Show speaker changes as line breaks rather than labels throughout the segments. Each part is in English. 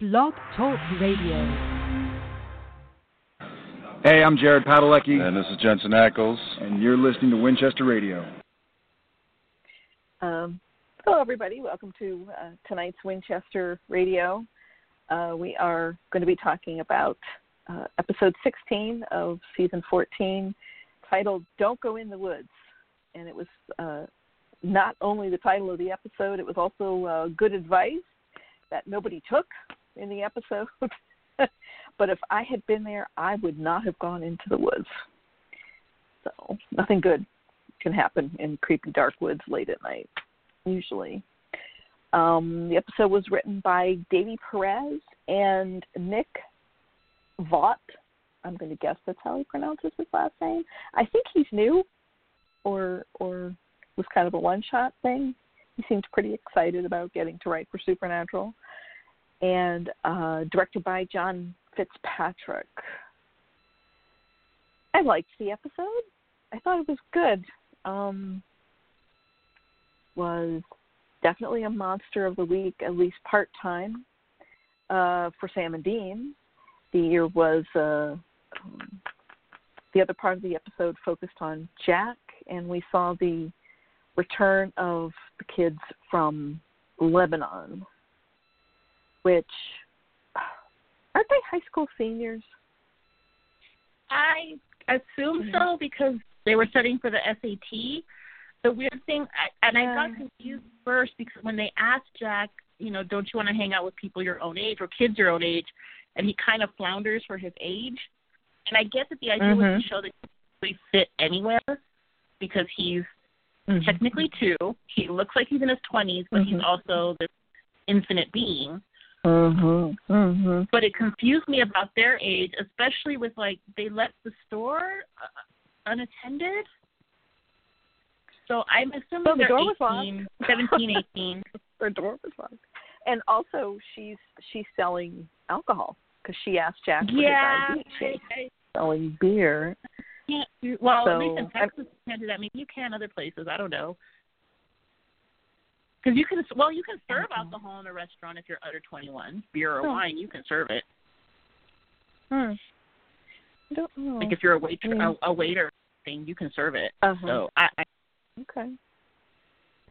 Blog Talk Radio.
Hey, I'm Jared Padalecki.
And this is Jensen Ackles.
And you're listening to Winchester Radio.
Um, hello, everybody. Welcome to uh, tonight's Winchester Radio. Uh, we are going to be talking about uh, episode 16 of season 14, titled Don't Go in the Woods. And it was uh, not only the title of the episode, it was also uh, good advice that nobody took in the episode. but if I had been there, I would not have gone into the woods. So nothing good can happen in creepy dark woods late at night, usually. Um, the episode was written by Davy Perez and Nick Vaught. I'm going to guess that's how he pronounces his last name. I think he's new, or or was kind of a one shot thing. He seemed pretty excited about getting to write for Supernatural. And uh, directed by John Fitzpatrick. I liked the episode. I thought it was good. Um, was definitely a monster of the week, at least part time, uh, for Sam and Dean. The year was uh, um, the other part of the episode focused on Jack, and we saw the return of the kids from Lebanon, which aren't they high school seniors?
I assume mm-hmm. so because they were studying for the SAT. The weird thing, and I got confused first because when they asked Jack, you know, don't you want to hang out with people your own age or kids your own age, and he kind of flounders for his age. And I get that the idea mm-hmm. was to show that he fit anywhere because he's mm-hmm. technically two. He looks like he's in his twenties, but mm-hmm. he's also this infinite being.
Mm-hmm. Mm-hmm.
But it confused me about their age, especially with like they left the store uh, unattended. So I'm assuming
so the
they're
door
18, 17, 18.
Their door was locked. And also, she's she's selling alcohol because she asked Jack for
yeah,
his ID. She's selling beer.
Yeah, well,
so,
at least in Texas, you can't do that. Maybe you can other places. I don't know. Because you can, well, you can serve alcohol in a restaurant if you're under 21. Beer or
oh.
wine, you can serve it.
Hmm. I don't know.
Like if you're a waiter,
Mm.
a, a waiter thing, you can serve it.
Uh-huh.
So I, I,
Okay.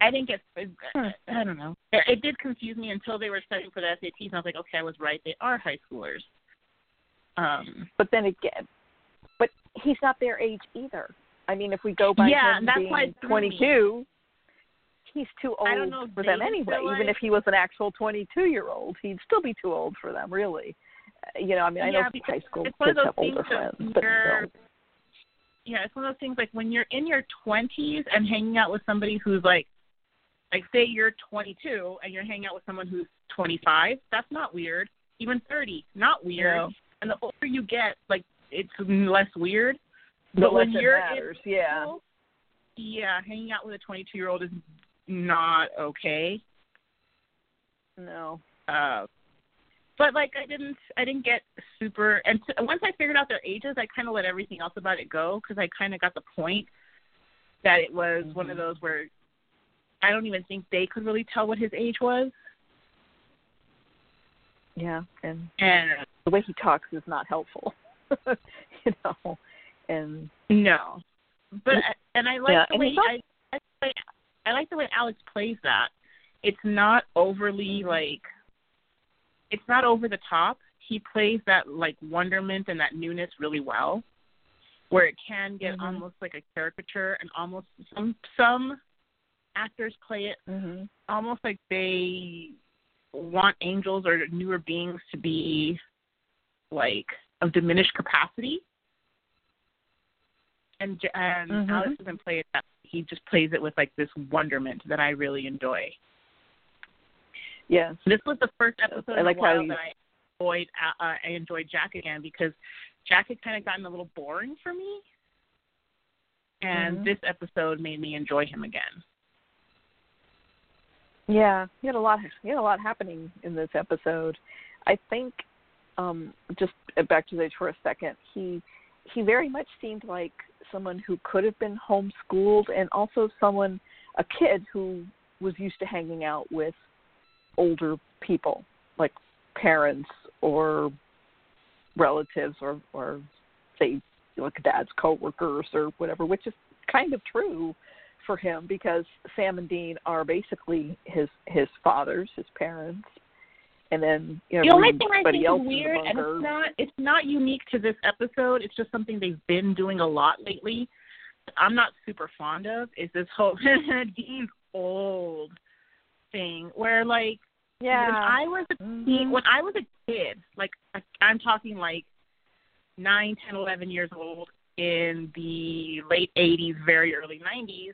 I didn't get. I,
Hmm.
I don't know. It, it did confuse me until they were studying for the SATs, and I was like, okay, I was right. They are high schoolers. Um.
But then again, but he's not their age either. I mean, if we go by
Yeah,
him
that's
being
why it threw
22, he's too
I don't
old
know
for them anyway. Even if he was an actual 22 year old, he'd still be too old for them, really. Uh, You know, I mean, I
Yeah,
know high school
it's one of
kids
those
have older friends, but still.
yeah, it's one of those things like when you're in your twenties and hanging out with somebody who's like like say you're twenty two and you're hanging out with someone who's twenty five, that's not weird. Even thirty, not weird.
No.
And the older you get, like it's less weird.
The
but
less
when
it
you're
matters,
in
yeah.
yeah, hanging out with a twenty two year old is not okay.
No.
Uh but like I didn't, I didn't get super. And t- once I figured out their ages, I kind of let everything else about it go because I kind of got the point that it was
Mm-hmm.
one of those where I don't even think they could really tell what his age was.
Yeah, and
And
the way he talks is not helpful. you know, and
no, but and I like
Yeah,
the way I, I, like- I like the way Alex plays that. It's not overly
Mm-hmm.
like, it's not over the top. He plays that like wonderment and that newness really well. where it can get
Mhm.
almost like a caricature and almost some some actors play it
hmm
almost like they want angels or newer beings to be like of diminished capacity. And and
Mhm.
Alex doesn't play it that. He just plays it with like this wonderment that I really enjoy.
Yes.
This was the first episode
I
in
like how you-
that I enjoyed. Uh, uh, I enjoyed Jack again because Jack had kind of gotten a little boring for me, and
Mhm.
this episode made me enjoy him again.
Yeah, he had a lot. He had a lot happening in this episode. I think, um, just back to the for a second, he he very much seemed like someone who could have been homeschooled, and also someone, a kid who was used to hanging out with older people, like parents or relatives or or say like dad's coworkers or whatever, which is kind of true for him because Sam and Dean are basically his his fathers, his parents, and then you know,
the only thing I think is weird, and it's not it's not unique to this episode. It's just something they've been doing a lot lately. I'm not super fond of is this whole Dean's old thing where like when I was a teen,
Mhm.
when I was a kid, like I'm talking like nine, ten, eleven years old in the late '80s, very early '90s.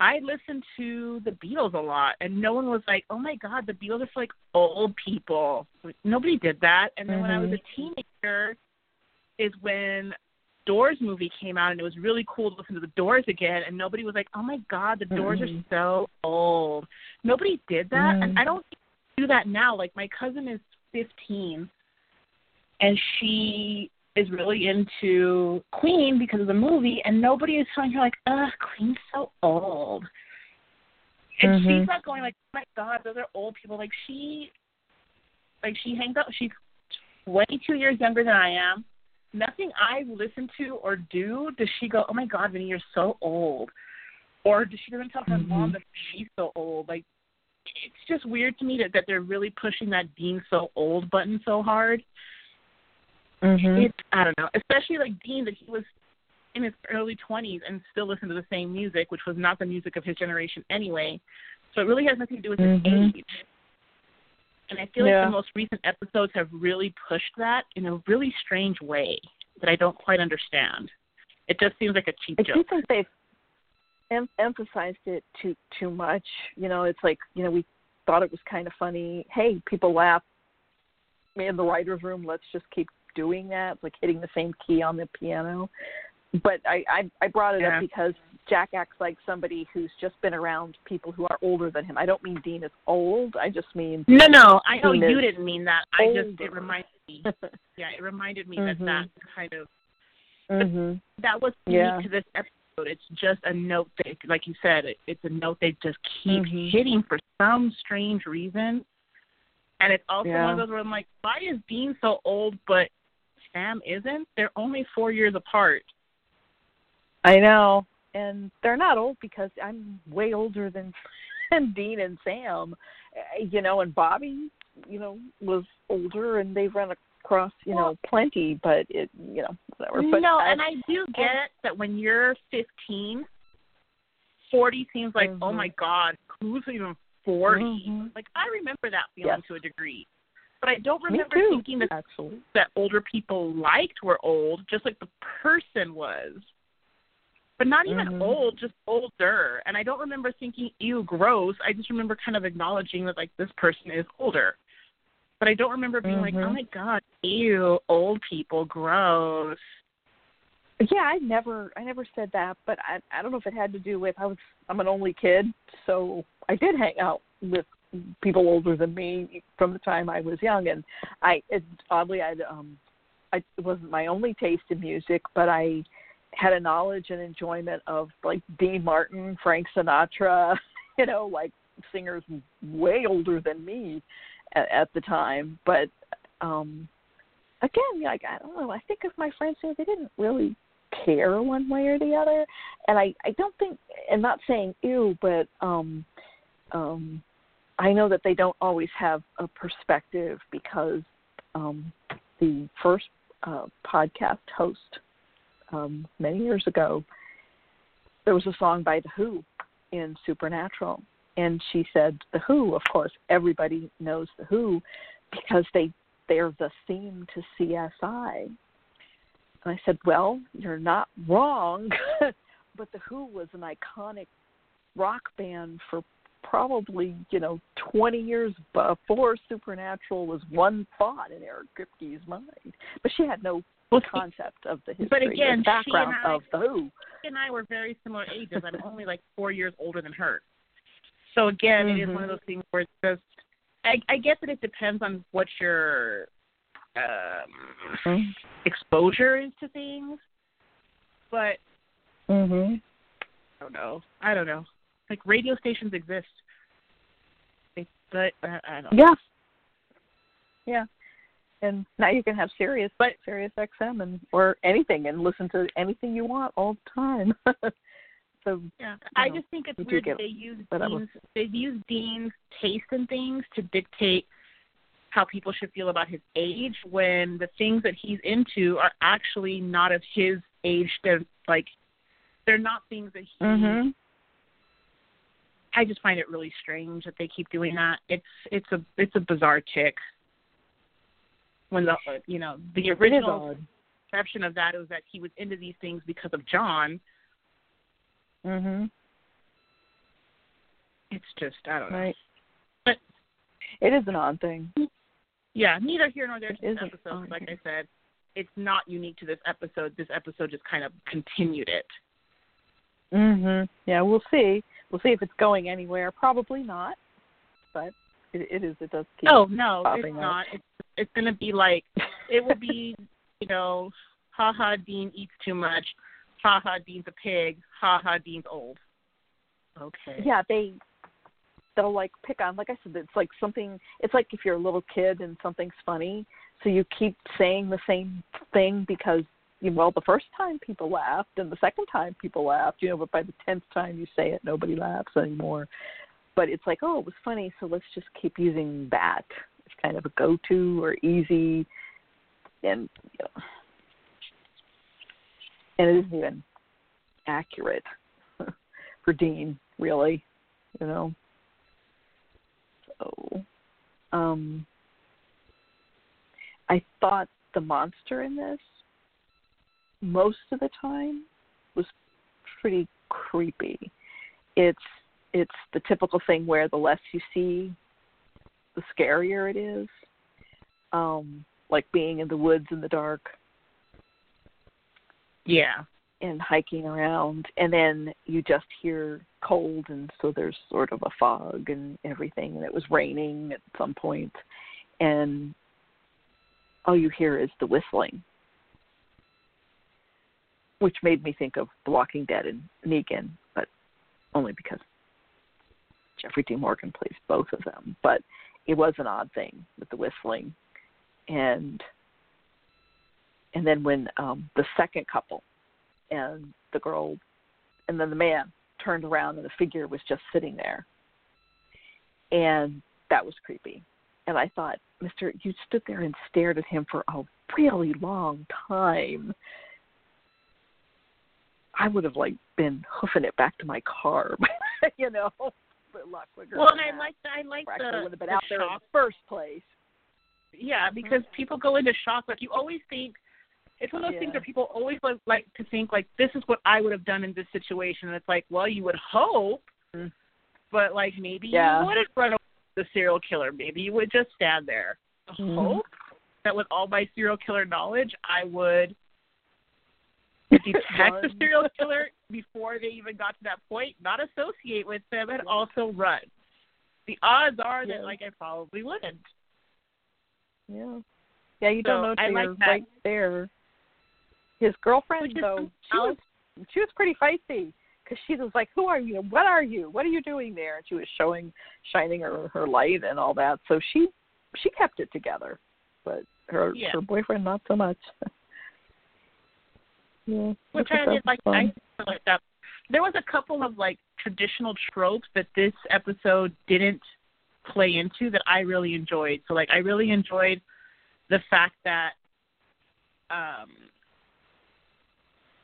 I listened to the Beatles a lot, and no one was like, "Oh my God, the Beatles are for like old people." Like, Nobody did that. And then when I was a teenager, is when Doors movie came out, and it was really cool to listen to the Doors again. And nobody was like, "Oh my God, the Doors
Mhm.
are so old." Nobody did that,
Mhm.
and I don't do that now. Like my cousin is 15, and she is really into Queen because of the movie, and nobody is telling her like, "Ugh, Queen's so old." And
Mhm.
she's not going like, "Oh my God, those are old people." Like she, like she hangs out. She's 22 years younger than I am. Nothing I listen to or do does she go, "Oh my God, Vinny, you're so old," or does she even tell her mom
Mhm.
that she's so old? Like, it's just weird to me that that they're really pushing that being so old button so hard.
Mhm.
It's I don't know, especially like Dean that he was in his early 20s and still listened to the same music, which was not the music of his generation anyway. So it really has nothing to do with his
Mhm.
age. And I feel like the most recent episodes have really pushed that in a really strange way that I don't quite understand. It just seems like a cheap
I do
joke.
think they've em- emphasized it too too much. You know, it's like you know we thought it was kind of funny. Hey, people laugh in the writers' room. Let's just keep doing that. It's like hitting the same key on the piano. But I I, I brought it
Yeah.
up because Jack acts like somebody who's just been around people who are older than him. I don't mean Dean is old. I just mean
No, no, I know
Dean
you didn't mean that. I just it reminded me. Yeah, it reminded me
Mhm.
that that kind of
mhm.
that was unique
Yeah.
to this episode. It's just a note that, like you said, it, it's a note they just keep
Mhm.
hitting for some strange reason. And it's also
Yeah.
one of those where I'm like, why is Dean so old but Sam isn't? They're only four years apart.
I know, and they're not old because I'm way older than, than Dean and Sam. Uh, You know, and Bobby, you know, was older, and they've run across, you know, plenty. But it, you know, whatever. But
no,
I,
and I do get that when you're 15, 40 seems like, oh
Mhm.
my God, who's even 40?
Mhm.
Like, I remember that feeling
Yes.
to a degree. But I don't remember
too,
thinking that
actually.
that older people liked were old, just like the person was. But not even
Mhm.
old, just older. And I don't remember thinking, ew, gross. I just remember kind of acknowledging that, like, this person is older. But I don't remember being like, oh my God, ew, old people, gross.
Yeah, I never, I never said that, but I, I don't know if it had to do with I was, I'm an only kid, so I did hang out with people older than me from the time I was young, and I, it, oddly, I, um, I it wasn't my only taste in music, but I had a knowledge and enjoyment of like Dean Martin, Frank Sinatra, you know, like singers way older than me at, at the time, but um again, like I don't know. I think of my friends here, they didn't really care one way or the other, and I I don't think. And not saying ew, but um um I know that they don't always have a perspective because um the first uh, podcast host um many years ago there was a song by the Who in Supernatural, and she said the Who. Of course, everybody knows the Who because they they're the theme to CSI. And I said, well, you're not wrong, but the Who was an iconic rock band for probably you know 20 years before Supernatural was one thought in Eric Kripke's mind. But she had no
Well,
concept of the history
But again,
the
she and
background
I-
of the Who.
she and I were very similar ages. I'm only like four years older than her. So again, it is one of
Mhm.
those things where it's just. I, I guess that it depends on what your um, exposure is to things, but
Mhm.
I don't know. I don't know. Like radio stations exist, they, but uh, I don't. know.
Yeah. Yeah. And now you can have Sirius,
But-
Sirius XM, and or anything, and listen to anything you want all the time. so
Yeah, I
know,
just think it's weird
get
they use. Dean's they've used Dean's taste in things to dictate how people should feel about his age when the things that he's into are actually not of his age. They're like they're not things that he
Mhm.
I just find it really strange that they keep doing that. It's it's a it's a bizarre tick. When the you know the original perception of that was that he was into these things because of John.
Mhm.
It's just I don't know.
Right.
But
It is an odd thing.
yeah, neither here nor there to this episode. Like I said, it's not unique to this episode. This episode just kind of continued it.
Mhm. Yeah, we'll see. We'll see if it's going anywhere. Probably not, but it, it is. It does keep.
Oh no, it's
up.
not. It's it's gonna be like it will be, you know, ha ha Dean eats too much, ha ha Dean's a pig, ha ha Dean's old. Okay.
yeah, they they'll like pick on. Like I said, it's like something. It's like if you're a little kid and something's funny, so you keep saying the same thing because well, the first time people laughed, and the second time people laughed, you know, but by the tenth time you say it, nobody laughs anymore. But it's like, oh, it was funny, so let's just keep using that. It's kind of a go-to or easy, and you know, and it isn't even accurate for Dean, really, you know. So, um, I thought the monster in this most of the time was pretty creepy. It's it's the typical thing where the less you see, the scarier it is. Um, like being in the woods in the dark
Yeah.
and hiking around and then you just hear cold and so there's sort of a fog and everything and it was raining at some point and all you hear is the whistling which made me think of The Walking Dead and Negan, but only because Jeffrey D. Morgan plays both of them. But it was an odd thing with the whistling, and and then when um, the second couple and the girl and then the man turned around and the figure was just sitting there, and that was creepy. And I thought, Mister, you stood there and stared at him for a really long time. I would have like been hoofing it back to my car, you know. But a lot quicker.
Well, and I like I like the,
would have been
the
out there in the first place.
Yeah, because people go into shock. Like you always think it's one of those things
Yeah.
where people always like, like to think like this is what I would have done in this situation. And it's like, well, you would hope,
Mm.
but like maybe
Yeah.
you wouldn't run away from the serial killer. Maybe you would just stand there.
Mhm.
Hope that with all my serial killer knowledge, I would detect the serial killer before they even got to that point, not associate with them, and also run. The odds are that like I probably wouldn't.
Yeah. Yeah, you don't know till
like
you're
that.
right there. His girlfriend,
Which
though, she was she was pretty feisty because she was like, "Who are you? What are you? What are you doing there?" And she was showing, shining her her light and all that. So she she kept it together, but her
Yeah.
her boyfriend not so much. yeah,
which I did like.
Fun.
I like that. There was a couple of like traditional tropes that this episode didn't play into that I really enjoyed. So like I really enjoyed the fact that um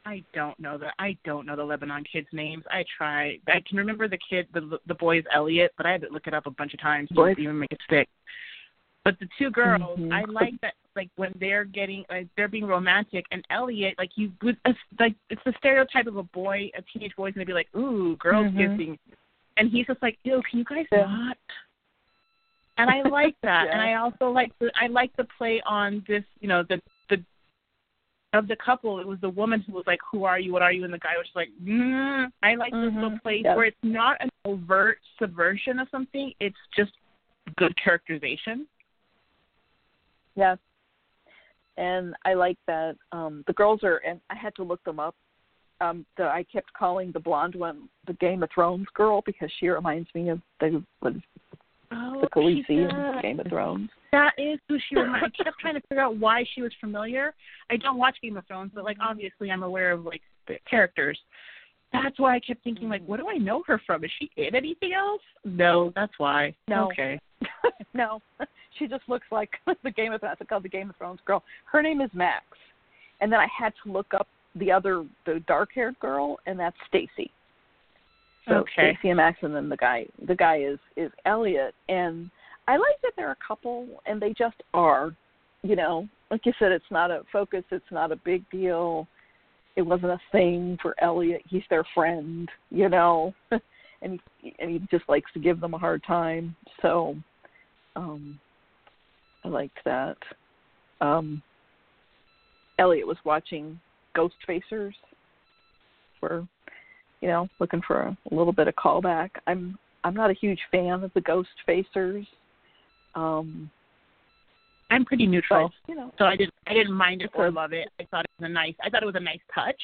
I don't know the I don't know the Lebanon kids' names. I try. I can remember the kid, the the boy's Elliot, but I had to look it up a bunch of times to even make it stick. But the two girls,
Mhm.
I like that. Like when they're getting, like they're being romantic, and Elliot, like you would, like it's the stereotype of a boy, a teenage boy's gonna be like, "Ooh, girls
Mhm.
kissing," and he's just like, "Ew, can you guys
Yeah.
not?" And I like that, and I also like the I like the play on this, you know, the the of the couple. It was the woman who was like, "Who are you? What are you?" And the guy was just like, mm. "I like this little
Mhm.
place
Yeah.
where it's not an overt subversion of something; it's just good characterization."
Yeah. And I like that um the girls are and I had to look them up. Um the I kept calling the blonde one the Game of Thrones girl because she reminds me of the what is
Oh,
the Khaleesi in. Game of Thrones.
that is who she reminded. I kept trying to figure out why she was familiar. I don't watch Game of Thrones, but like obviously I'm aware of like the characters. That's why I kept thinking like, what do I know her from? Is she in anything else? No, that's why.
No.
Okay.
no, she just looks like the Game of Thrones. I call the Game of Thrones girl. Her name is Max, and then I had to look up the other, the dark-haired girl, and that's Stacy. So
Okay.
Stacy and Max, and then the guy, the guy is is Elliot, and I like that they're a couple, and they just are. You know, like you said, it's not a focus. It's not a big deal. It wasn't a thing for Elliot. He's their friend, you know, and he, and he just likes to give them a hard time. So, um, I liked that. Um, Elliot was watching Ghost Facers. We're, you know, looking for a, a little bit of callback. I'm I'm not a huge fan of the Ghost Facers. Um,
I'm pretty
but
neutral,
you know,
so I didn't I didn't mind it or love it. I thought it was a nice. I thought it was a nice touch.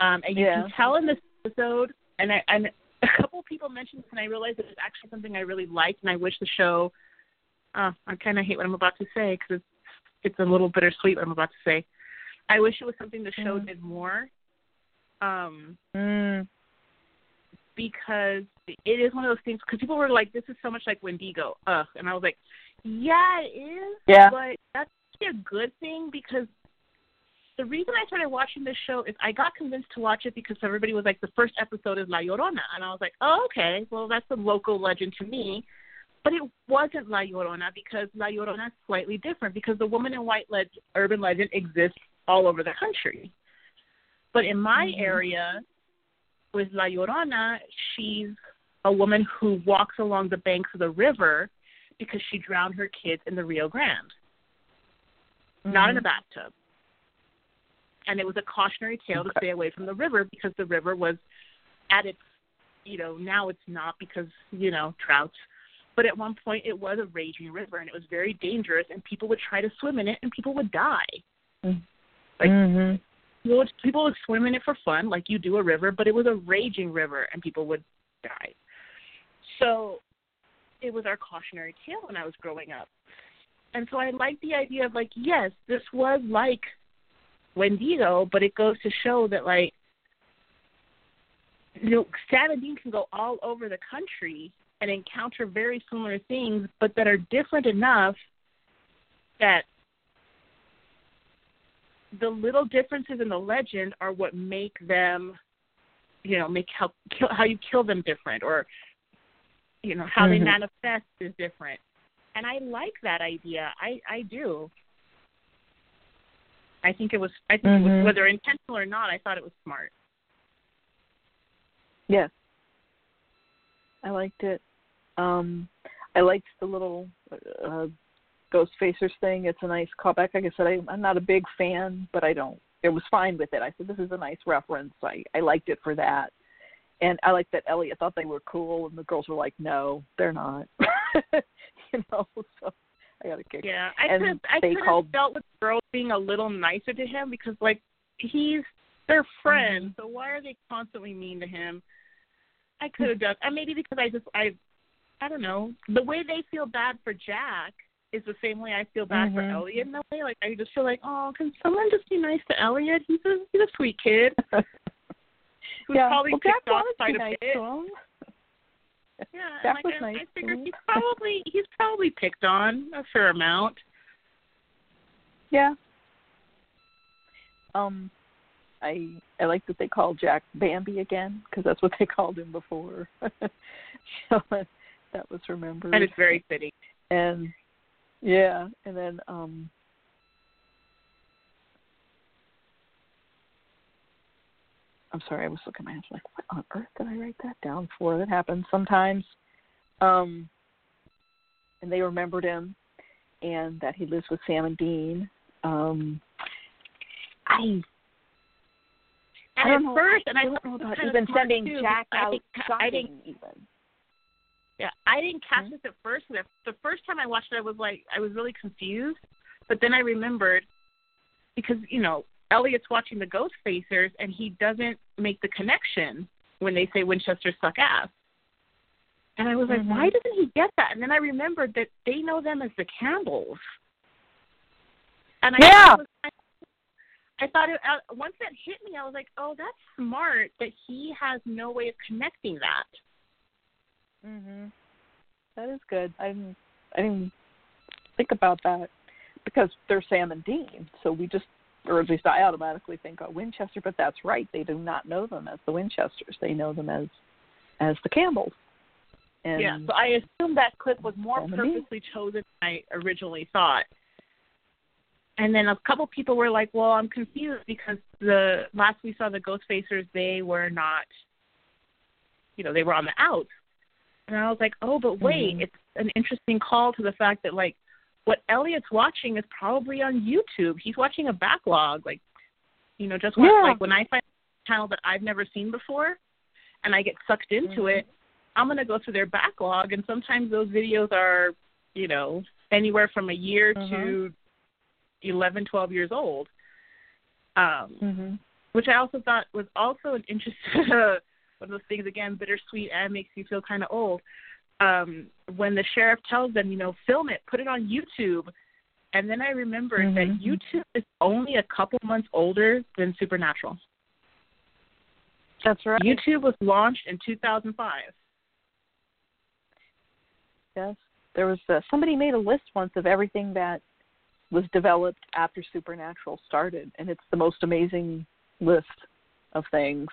Um, and you
Yeah.
can tell in this episode, and I and a couple of people mentioned this, and I realized that it's actually something I really liked, and I wish the show. Uh, I kind of hate what I'm about to say because it's it's a little bittersweet what I'm about to say. I wish it was something the show
Mm.
did more. Um,
mm,
because it is one of those things. Because people were like, "This is so much like Wendigo," ugh, and I was like, "Yeah, it is."
yeah,
but that's a good thing because the reason I started watching this show is I got convinced to watch it because everybody was like, the first episode is La Llorona, and I was like, oh, okay, well that's a local legend to me. But it wasn't La Llorona because La Llorona is slightly different because the woman in white leg- urban legend exists all over the country. But in my
Mhm.
area, with La Llorona, she's a woman who walks along the banks of the river because she drowned her kids in the Rio Grande, not in a
Mhm.
bathtub. And it was a cautionary tale to stay away from the river because the river was at its, you know, now it's not because, you know, trouts. But at one point it was a raging river and it was very dangerous and people would try to swim in it and people would die. Like-
Mhm.
People would, people would swim in it for fun, like you do a river, but it was a raging river and people would die. So it was our cautionary tale when I was growing up. And so I like the idea of like, yes, this was like Wendigo, but it goes to show that like you know, Sam can go all over the country and encounter very similar things, but that are different enough that the little differences in the legend are what make them, you know, make how kill, how you kill them different, or you know how they
Mhm.
manifest is different. And I like that idea. I I do. I think it was. I think it
Mhm.
was whether intentional or not. I thought it was smart.
Yes. I liked it. Um I liked the little uh Ghost Facers thing. It's a nice callback. Like I said, I, I'm not a big fan, but I don't. It was fine with it. I said this is a nice reference. I I liked it for that, and I liked that Elliot thought they were cool, and the girls were like, no, they're not. you know, so I got a kick.
Yeah, I
And
could I could
called-
have dealt with the girls being a little nicer to him because like he's their friend,
Mm-hmm.
so why are they constantly mean to him? I could have done, and maybe because I just I I don't know the way they feel bad for Jack is the same way I feel bad for
Mhm.
Elliot in that way. Like I just feel like oh, can someone just be nice to Elliot? He's a he's a sweet kid who's
yeah.
probably
well, Jack
picked off quite a
nice
bit.
to.
Yeah, and like
was
I,
nice
I he's probably he's probably picked on a fair amount.
Yeah. Um, I I like that they called Jack Bambi again because that's what they called him before. so that was remembered.
And it's very fitting.
and yeah, and then um I'm sorry, I was looking at my hands like, what on earth did I write that down for? That happens sometimes. Um and they remembered him and that he lives with Sam and Dean. Um I I
And
don't
at
know,
first, and I
don't know about even sending
too,
Jack
I
out
didn't ca- I didn't
even.
Yeah, I didn't catch
Mhm.
this at first. The, the first time I watched it, I was like, I was really confused. But then I remembered because you know Elliot's watching the Ghost Facers, and he doesn't make the connection when they say Winchester suck ass. And I was like,
Mhm.
why doesn't he get that? And then I remembered that they know them as the Campbells. And I
Yeah.
thought was of- I thought it, uh, once that hit me, I was like, oh, that's smart that he has no way of connecting that.
Mhm. That is good. I didn't I didn't think about that because they're Sam and Dean, so we just or at least I automatically think oh Winchester, but that's right. They do not know them as the Winchesters. They know them as as the Campbells. And
yeah, so I assumed that clip was more
Sam
purposely chosen than I originally thought. And then a couple people were like, "Well, I'm confused because the last we saw the Ghost Facers, they were not, you know, they were on the outs." And I was like, "Oh, but wait,
Mhm.
it's an interesting call to the fact that like what Elliot's watching is probably on YouTube. He's watching a backlog, like, you know, just watch,
Yeah.
like when I find a channel that I've never seen before, and I get sucked into
Mhm.
it, I'm gonna go through their backlog, and sometimes those videos are, you know, anywhere from a year
Mhm.
to eleven, twelve years old. Um,
Mhm.
which I also thought was also an interesting one of those things again, bittersweet and makes you feel kind of old. Um, when the sheriff tells them, you know, film it, put it on YouTube, and then I remembered that
Mhm.
YouTube is only a couple months older than Supernatural.
That's right.
YouTube was launched in 2005.
Yes. There was uh, somebody made a list once of everything that was developed after Supernatural started, and it's the most amazing list of things.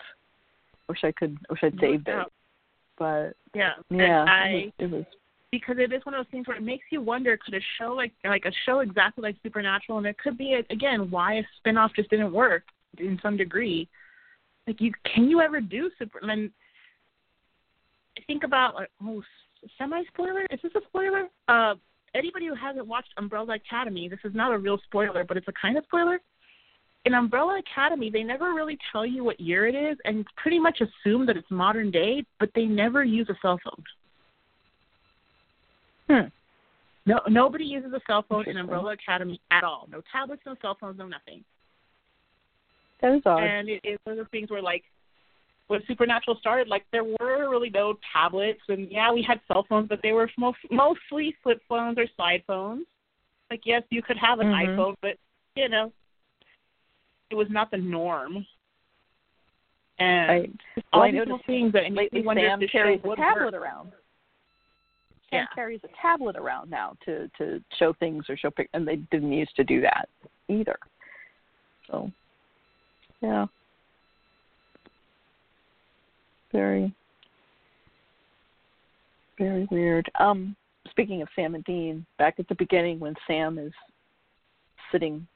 Wish I could. Wish I'd saved it, but
Yeah,
yeah,
I
it, was,
because it is one of those things where it makes you wonder could a show like like a show exactly like supernatural and it could be again why a spin-off just didn't work in some degree. Like you can you ever do super and think about like oh semi spoiler is this a spoiler? Uh anybody who hasn't watched umbrella academy this is not a real spoiler but it's a kind of spoiler in umbrella academy they never really tell you what year it is and pretty much assume that it's modern day but they never use a cell phone
Hmm.
no, nobody uses a cell phone in Umbrella Academy at all. No tablets, no cell phones, no nothing.
That is odd.
And it, it's one of those things where, like, when Supernatural started, like, there were really no tablets, and yeah, we had cell phones, but they were most, mostly flip phones or slide phones. Like, yes, you could have an
Mhm.
iPhone, but you know, it was not the norm. And
Right.
all
Well, I
these
noticed
little things that makes
Lately,
me wonder
Sam
if
carries a tablet
work.
around. Sam
Yeah.
carries a tablet around now to to show things or show pic, and they didn't used to do that either. So, yeah, very, very weird. Um, speaking of Sam and Dean, back at the beginning when Sam is sitting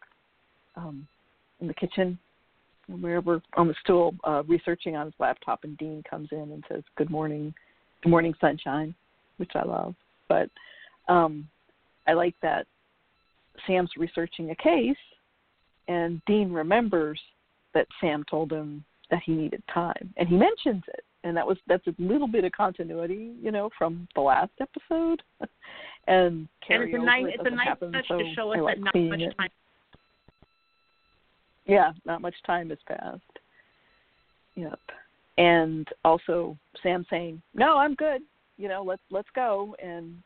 um, in the kitchen, where we're on the stool, uh, researching on his laptop, and Dean comes in and says, "Good morning, good morning, sunshine," which I love. But um, I like that Sam's researching a case, and Dean remembers that Sam told him that he needed time, and he mentions it, and that was that's a little bit of continuity, you know, from the last episode, and
And it's a nice,
It
it's a nice touch
so
to show us
like
that not much time.
Yeah, not much time has passed. Yep. And also Sam saying, "No, I'm good. You know, let's let's go." And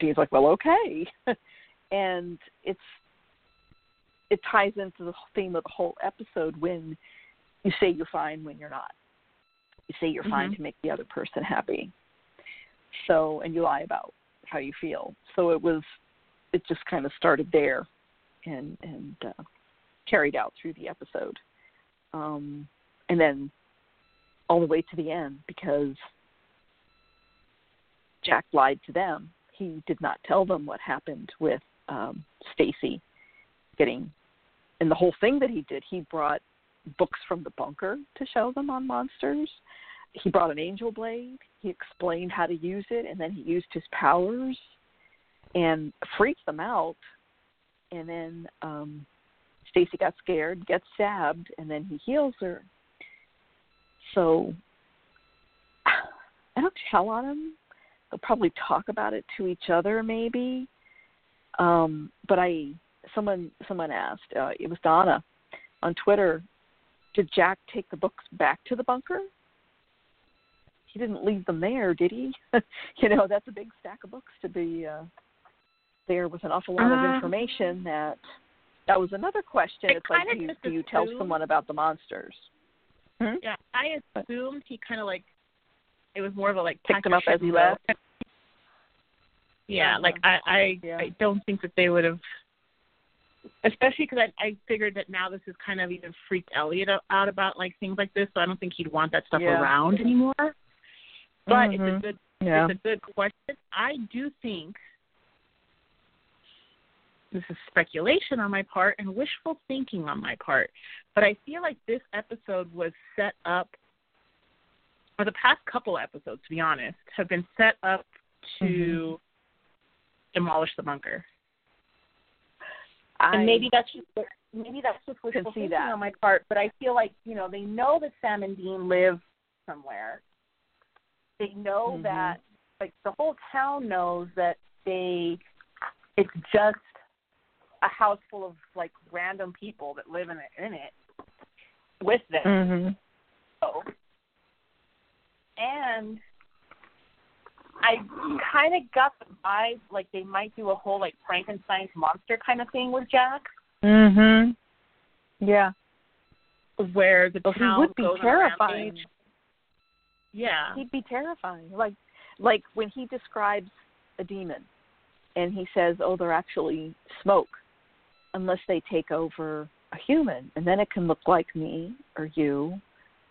Dean's like, "Well, okay." and it's it ties into the theme of the whole episode when you say you're fine when you're not. You say you're fine
Mhm.
to make the other person happy. So, and you lie about how you feel. So it was it just kind of started there and and uh, carried out through the episode. Um, and then all the way to the end because Jack lied to them. He did not tell them what happened with um, Stacy getting, and the whole thing that he did. He brought books from the bunker to show them on monsters. He brought an angel blade. He explained how to use it, and then he used his powers and freaked them out. And then um, Stacy got scared, gets stabbed, and then he heals her. So I don't tell on him. They'll probably talk about it to each other, maybe. Um, but I, someone, someone asked. Uh, it was Donna on Twitter. Did Jack take the books back to the bunker? he didn't leave them there, did he? you know, that's a big stack of books to be uh, there with an awful lot
Uh,
of information. That that was another question. It's like, do you, do you tell someone about the monsters? Hmm?
Yeah, I assumed he kind of like it was more of a like
Picked them up as he left?
Yeah,
Uh-huh.
like I I
Yeah.
I don't think that they would have, especially because I I figured that now this has kind of even freaked Elliot out about like things like this, so I don't think he'd want that stuff
Yeah.
around anymore. But it's a
Mhm.
good
Yeah.
it's a good question. I do think this is speculation on my part and wishful thinking on my part, but I feel like this episode was set up, or the past couple episodes, to be honest, have been set up to
Mm-hmm.
demolish the bunker.
I,
and maybe that's just maybe that's just wishful thinking
that.
on my part, but I feel like you know they know that Sam and Dean live somewhere. They know
Mhm.
that like the whole town knows that they it's just a house full of like random people that live in it in it with them.
Mhm.
So, and I kind of got the vibe like they might do a whole like Frankenstein's monster kind of thing with Jack,
Mhm. Yeah.
where the
he
town
would be
goes
terrifying.
Yeah,
He'd be terrifying. Like like when he describes a demon and he says, "Oh, they're actually smoke unless they take over a human." And then it can look like me or you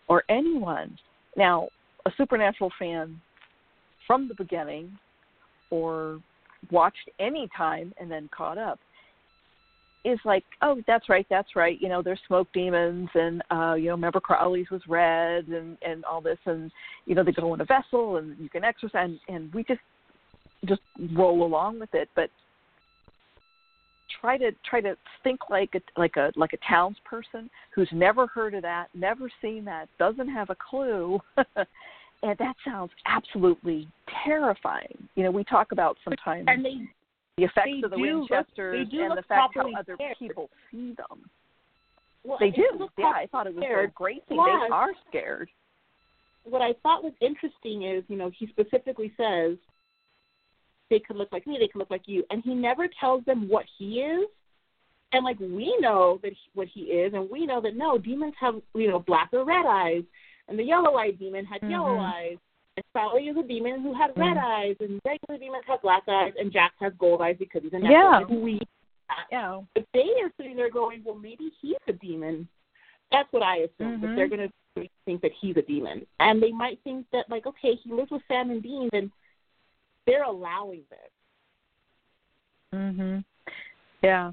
or anyone. Now, a supernatural fan from the beginning or watched any time and then caught up is like, oh, that's right, that's right. You know, there's smoke demons, and uh, you know, remember Crowley's was red, and and all this, and you know, they go in a vessel, and you can exorcise, and, and we just just roll along with it. But try to try to think like a like a like a townsperson who's never heard of that, never seen that, doesn't have a clue. and that sounds absolutely terrifying. You know, we talk about sometimes
and they
the effects of the
do look-
and the fact how other
scared.
people see them.
well,
They do. Yeah, I thought it was a
scared.
great thing.
Plus-
they are scared.
what I thought was interesting is, you know, he specifically says they could look like me, they could look like you, and he never tells them what he is. And like we know that he, what he is, and we know that no demons have you know black or red eyes, and the yellow-eyed demon had yellow
Mhm.
eyes. And Sally is a demon who had red
Mhm.
eyes, and regular demons have black eyes, and Jack has gold eyes because he's a.
Yeah.
And we
Yeah.
but they are sitting there going, well, maybe he's a demon. That's what I assume. That
Mhm.
they're going to think that he's a demon, and they might think that, like, okay, he lives with Sam and Dean, then they're allowing this.
Mhm. Yeah.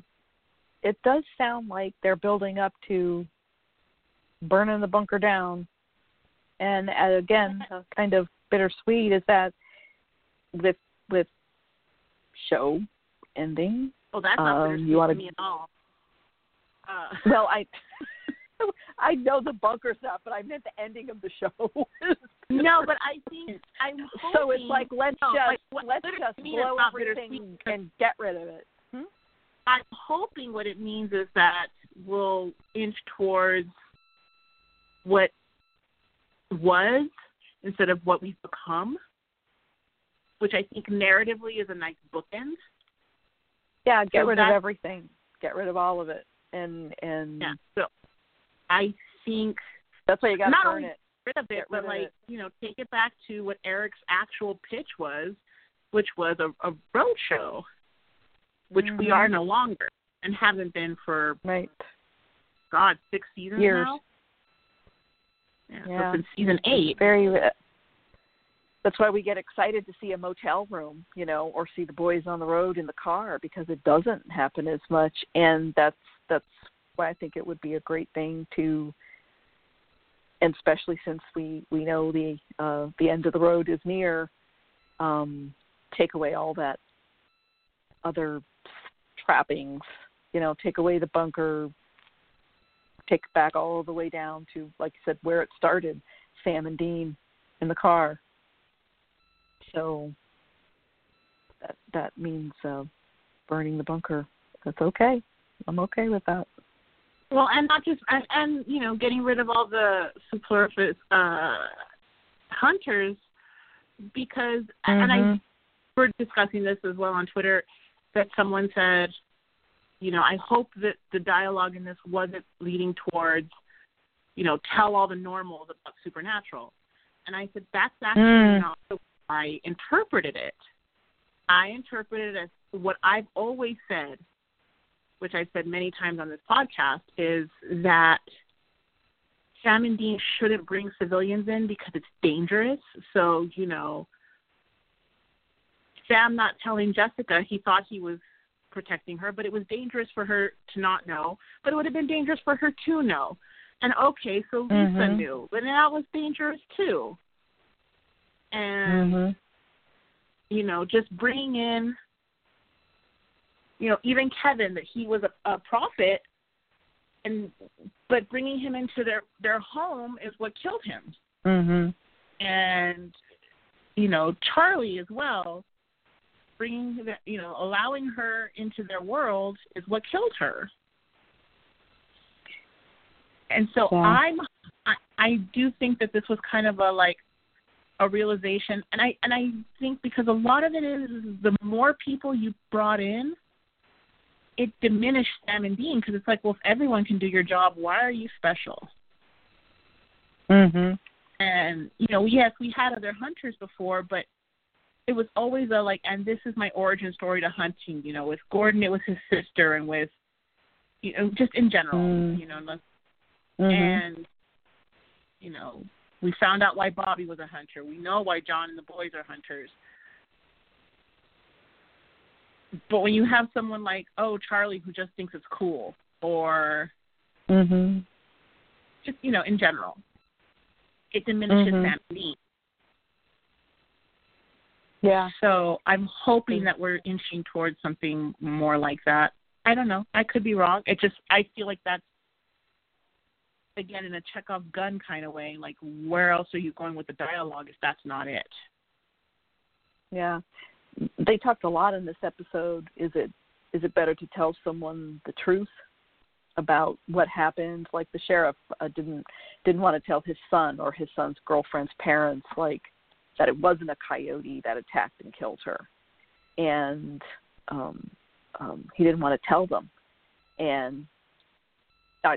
It does sound like they're building up to burning the bunker down. And uh, again, kind of bittersweet is that with with show ending.
Well, that's not
Um,
bittersweet
you wanna-
to me at all. Uh,
Well, I I know the bunker stuff, but I meant the ending of the show.
no, but I think I'm hoping.
so it's like let's
no,
just
like,
let's just
to me, it's
blow everything and get rid of it. Hmm?
I'm hoping what it means is that we'll inch towards what was instead of what we've become, which I think narratively is a nice bookend.
Yeah, get
So
rid of everything. Get rid of all of it, and and
Yeah. So I think
that's why you got to burn
only-
it.
rid of it,
Get
but like
it.
you know, take it back to what Eric's actual pitch was, which was a, a road show, which we
Mhm.
are no longer and haven't been for
Right.
God six seasons
Years.
now. Yeah,
Yeah.
so since season eight.
Very. uh, That's why we get excited to see a motel room, you know, or see the boys on the road in the car because it doesn't happen as much, and that's that's why I think it would be a great thing to, and especially since we we know the uh, the end of the road is near, um, take away all that other trappings, you know, take away the bunker, take back all the way down to, like you said, where it started, Sam and Dean in the car. So that that means uh, burning the bunker. That's okay. I'm okay with that.
Well, and not just and, and you know, getting rid of all the superfluous uh hunters because
mm-hmm.
and I we're discussing this as well on Twitter that someone said, you know, I hope that the dialogue in this wasn't leading towards, you know, tell all the normals about supernatural. And I said that's actually
Mm.
not the way I interpreted it. I interpreted it as what I've always said, which I've said many times on this podcast, is that Sam and Dean shouldn't bring civilians in because it's dangerous. So, you know, Sam not telling Jessica he thought he was protecting her, but it was dangerous for her to not know, but it would have been dangerous for her to know. And okay, so Lisa
Mhm.
knew, but that was dangerous too. And
Mhm.
you know, just bringing in, you know, even Kevin that he was a, a prophet, and but bringing him into their their home is what killed him.
Mhm.
And you know, Charlie as well, bringing the, you know, allowing her into their world is what killed her. And so
Yeah.
I'm, I, I do think that this was kind of a like a realization, and I and I think because a lot of it is, is the more people you brought in, it diminished Sam and Dean because it's like, well, if everyone can do your job, why are you special?
Mhm.
And you know, yes, we had other hunters before, but it was always a like, and this is my origin story to hunting. You know, with Gordon, it was his sister, and with you know, just in general,
Mm.
you know, and
Mhm.
and you know we found out why Bobby was a hunter. We know why John and the boys are hunters. But when you have someone like oh Charlie who just thinks it's cool, or
Mhm.
just you know in general, it diminishes
Mhm.
Sam and Dean.
Yeah.
So I'm hoping that we're inching towards something more like that. I don't know. I could be wrong. It just I feel like that's again in a Chekhov gun kind of way. Like where else are you going with the dialogue if that's not it?
Yeah. They talked a lot in this episode. Is it is it better to tell someone the truth about what happened? Like the sheriff uh, didn't didn't want to tell his son or his son's girlfriend's parents like that it wasn't a coyote that attacked and killed her, and um, um, he didn't want to tell them. And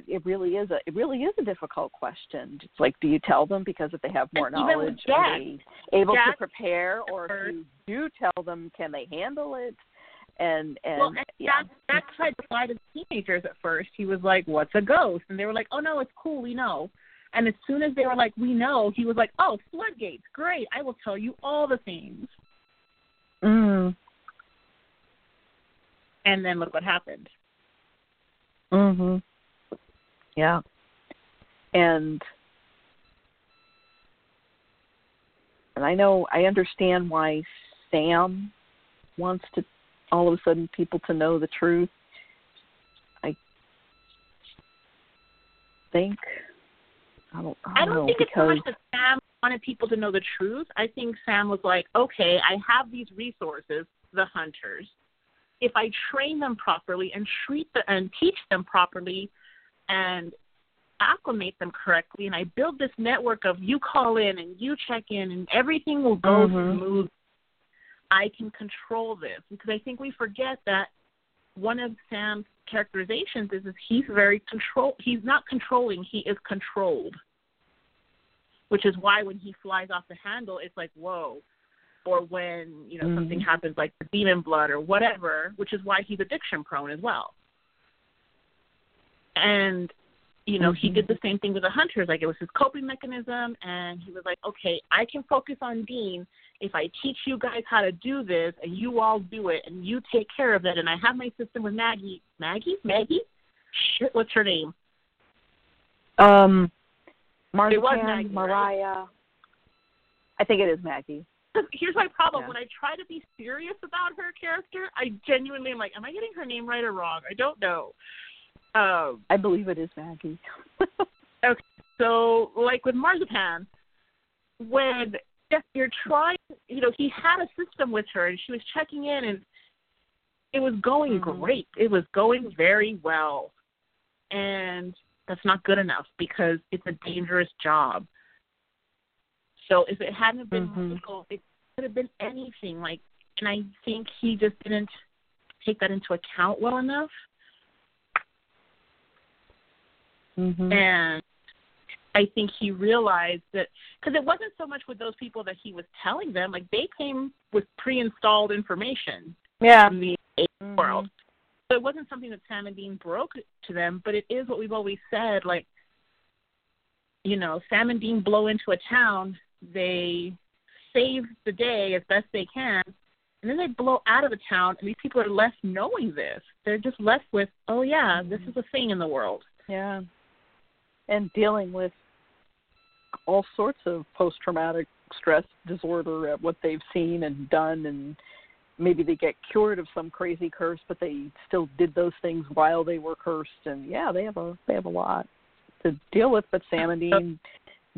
it really is a it really is a difficult question. It's like, do you tell them because if they have more
And even with
knowledge, are they able to prepare, or if you do tell them, can they handle it? And and,
well, and
yeah,
Jack tried to lie to the teenagers at first. He was like, "What's a ghost?" And they were like, "Oh no, it's cool. We know." And as soon as they were like, "We know," he was like, "Oh, floodgates. Great. I will tell you all the things."
mm,
And then look what happened.
mhm, yeah, and and I know I understand why Sam wants to all of a sudden people to know the truth. I think I don't I
I
don't,
don't
know
think it's so
because
much that Sam wanted people to know the truth. I think Sam was like, okay, I have these resources, the hunters. If I train them properly and treat the, and teach them properly and acclimate them correctly and I build this network of you call in and you check in and everything will go
Mhm.
smooth. I can control this because I think we forget that one of Sam's characterizations is, is he's very control he's not controlling, he is controlled. Which is why when he flies off the handle it's like, Whoa or when, you know,
Mhm.
something happens like the demon blood or whatever, which is why he's addiction prone as well. And you know, he
Mhm.
did the same thing with the hunters. Like it was his coping mechanism, and he was like, "Okay, I can focus on Dean if I teach you guys how to do this, and you all do it, and you take care of it, and I have my system with Maggie. Maggie, Maggie, shit, what's her name?
um
It was
Marzipan,
Maggie, right?
Mariah. I think it is Maggie.
Here's my problem:
Yeah.
when I try to be serious about her character, I genuinely am like, "Am I getting her name right or wrong? I don't know." Um,
I believe it is Maggie.
Okay, so like with Marzipan, when you're trying, you know, he had a system with her, and she was checking in, and it was going
Mhm.
great. It was going very well, and that's not good enough because it's a dangerous job. So if it hadn't been
Mhm.
musical, it could have been anything. Like, and I think he just didn't take that into account well enough.
Mhm.
And I think he realized that because it wasn't so much with those people that he was telling them, like they came with pre-installed information
Yeah.
from the
Mhm.
world. So it wasn't something that Sam and Dean broke to them, but it is what we've always said. Like, you know, Sam and Dean blow into a town, they save the day as best they can, and then they blow out of the town, and these people are left knowing this. They're just left with, oh yeah, this is a thing in the world.
Yeah. And dealing with all sorts of post traumatic stress disorder at what they've seen and done and maybe they get cured of some crazy curse but they still did those things while they were cursed and yeah, they have a they have a lot to deal with but Sam and Dean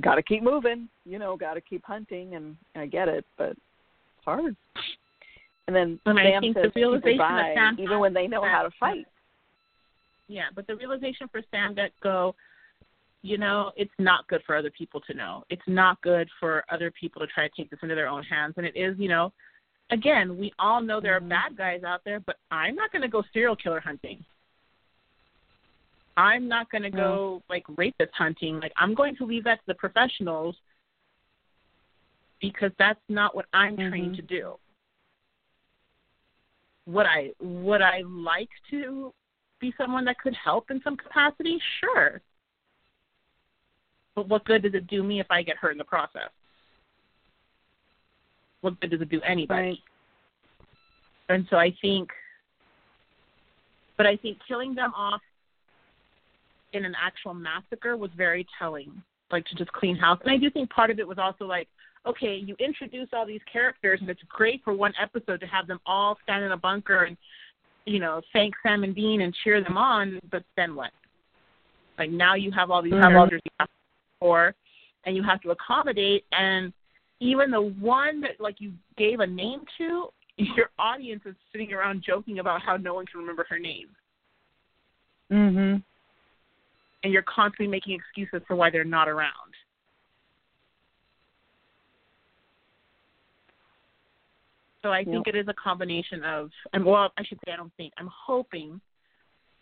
gotta keep moving, you know, gotta keep hunting and I get it, but it's hard. And then
And I
Sam
think the
says
realization that
die
Sam
even when they know how to fight.
Yeah, but the realization for Sam that go, you know, it's not good for other people to know. It's not good for other people to try to take this into their own hands. And it is, you know, again, we all know there are bad guys out there, but I'm not going to go serial killer hunting. I'm not going to go like rapist hunting. Like I'm going to leave that to the professionals because that's not what I'm trained
Mhm.
to do. Would I would I like to be someone that could help in some capacity? Sure. But what good does it do me if I get hurt in the process? What good does it do anybody?
Right.
And so I think, but I think killing them off in an actual massacre was very telling, like to just clean house. And I do think part of it was also like, okay, you introduce all these characters, and it's great for one episode to have them all stand in a bunker and, you know, thank Sam and Dean and cheer them on, but then what? Like now you have all these characters you have for, and you have to accommodate, and even the one that like you gave a name to, your audience is sitting around joking about how no one can remember her name,
Mhm.
and you're constantly making excuses for why they're not around. So I think it is a combination of, and well, I should say I don't think, I'm hoping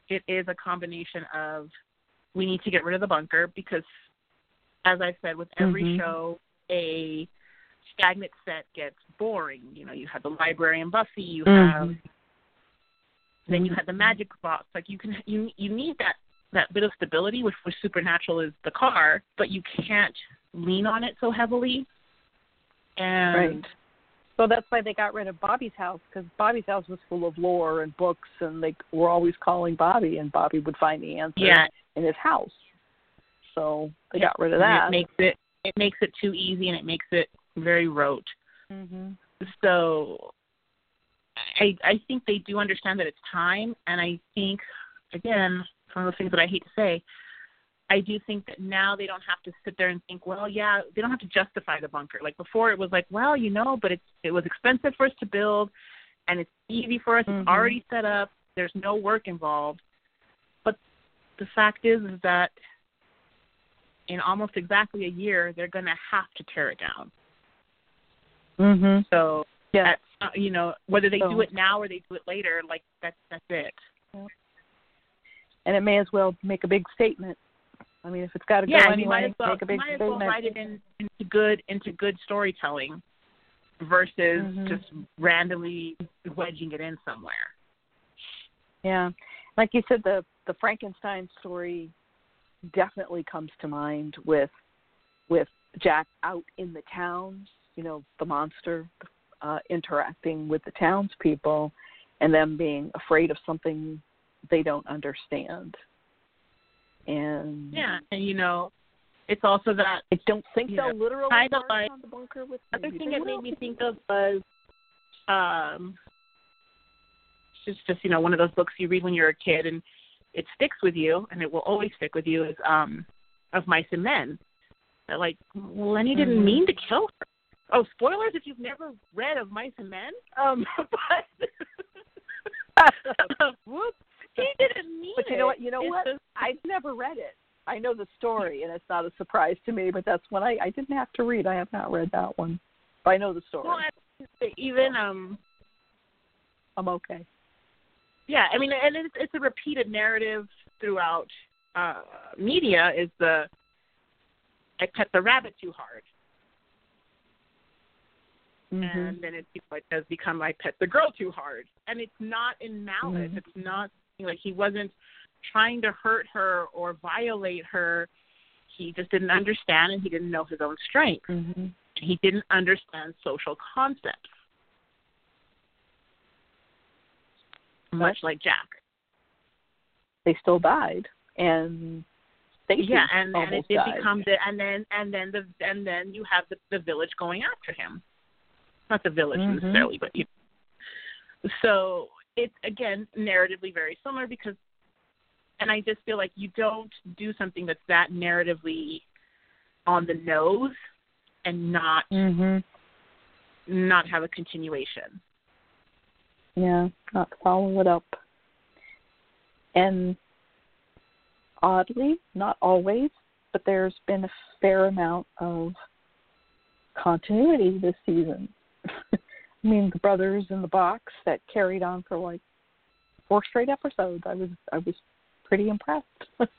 it is a combination of we need to get rid of the bunker because, as I said, with every
Mhm.
show, a stagnant set gets boring. You know, you have the library and Buffy, you have
Mhm.
then you have the magic box. Like you can you you need that that bit of stability, which for Supernatural is the car, but you can't lean on it so heavily. And
Right. So that's why they got rid of Bobby's house because Bobby's house was full of lore and books, and they were always calling Bobby, and Bobby would find the answer
yeah,
in his house. So they got rid of
and
that.
It makes it it makes it too easy and it makes it very rote.
hmm
So I I think they do understand that it's time and I think again, it's one of those things that I hate to say, I do think that now they don't have to sit there and think, well, yeah, they don't have to justify the bunker. Like before it was like, well, you know, but it's it was expensive for us to build and it's easy for us,
Mhm.
it's already set up, there's no work involved. But the fact is is that in almost exactly a year they're going to have to tear it down.
hmm
So
Yeah.
at, uh, you know whether they
So-
do it now or they do it later, like that's that's it.
And it may as well make a big statement. I mean, if it's got to
yeah,
go
you
anyway,
might as well
make a big
might as well
statement.
write it in, into good into good storytelling versus
Mhm.
just randomly wedging it in somewhere.
Yeah, like you said, the the Frankenstein story definitely comes to mind with with Jack out in the towns. You know, the monster uh, interacting with the townspeople, and them being afraid of something they don't understand. And
Yeah, and you know, it's also that
I don't think they'll literally
Kind of like-
on the bunker with.
The
other
thing it made me think of was um it's just you know one of those books you read when you're a kid and it sticks with you and it will always stick with you is um of mice and men that like well lenny didn't
Mhm.
mean to kill her oh spoilers if you've never read of mice and men um but whoops he didn't mean
But you know what? You know
It's
what? I've never read it, I know the story, and it's not a surprise to me. But that's one I I didn't have to read. I have not read that one, but I know the story.
Well, even um,
I'm okay.
Yeah, I mean, and it's it's a repeated narrative throughout uh media. Is the I pet the rabbit too hard,
Mm-hmm.
and then it, it has become I pet the girl too hard, and it's not in malice.
Mhm.
It's not like he wasn't trying to hurt her or violate her. He just didn't understand, and he didn't know his own strength.
hmm
He didn't understand social concepts, much like Jack.
They still died, and Stacy
yeah, and and it did
died.
become the and then and then the and then you have the the village going after him. Not the village
Mhm.
necessarily, but you. So it's again narratively very similar because, and I just feel like you don't do something that's that narratively on the nose and not
hmm
not have a continuation.
Yeah, not follow it up. And oddly, not always, but there's been a fair amount of continuity this season. I mean, the brothers in the box that carried on for like four straight episodes. I was I was pretty impressed. like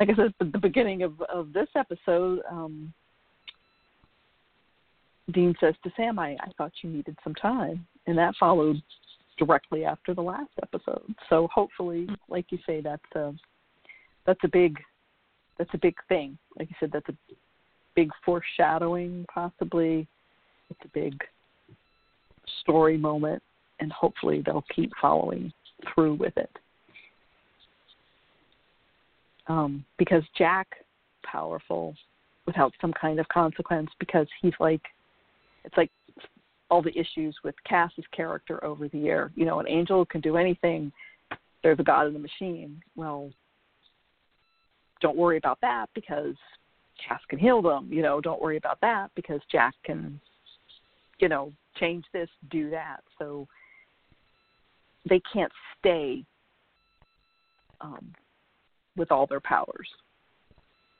I said at the beginning of of this episode, um Dean says to Sam, I, I thought you needed some time. And that followed directly after the last episode. So hopefully, like you say, that's a that's a big that's a big thing. Like you said, that's a big foreshadowing, possibly. It's a big story moment, and hopefully they'll keep following through with it. Um, because Jack, powerful, without some kind of consequence, because he's like, it's like all the issues with Cass's character over the year. You know, an angel can do anything. There's a god in the machine. Well, don't worry about that because Cass can heal them. You know, don't worry about that because Jack can, you know, change this, do that. So they can't stay um, with all their powers.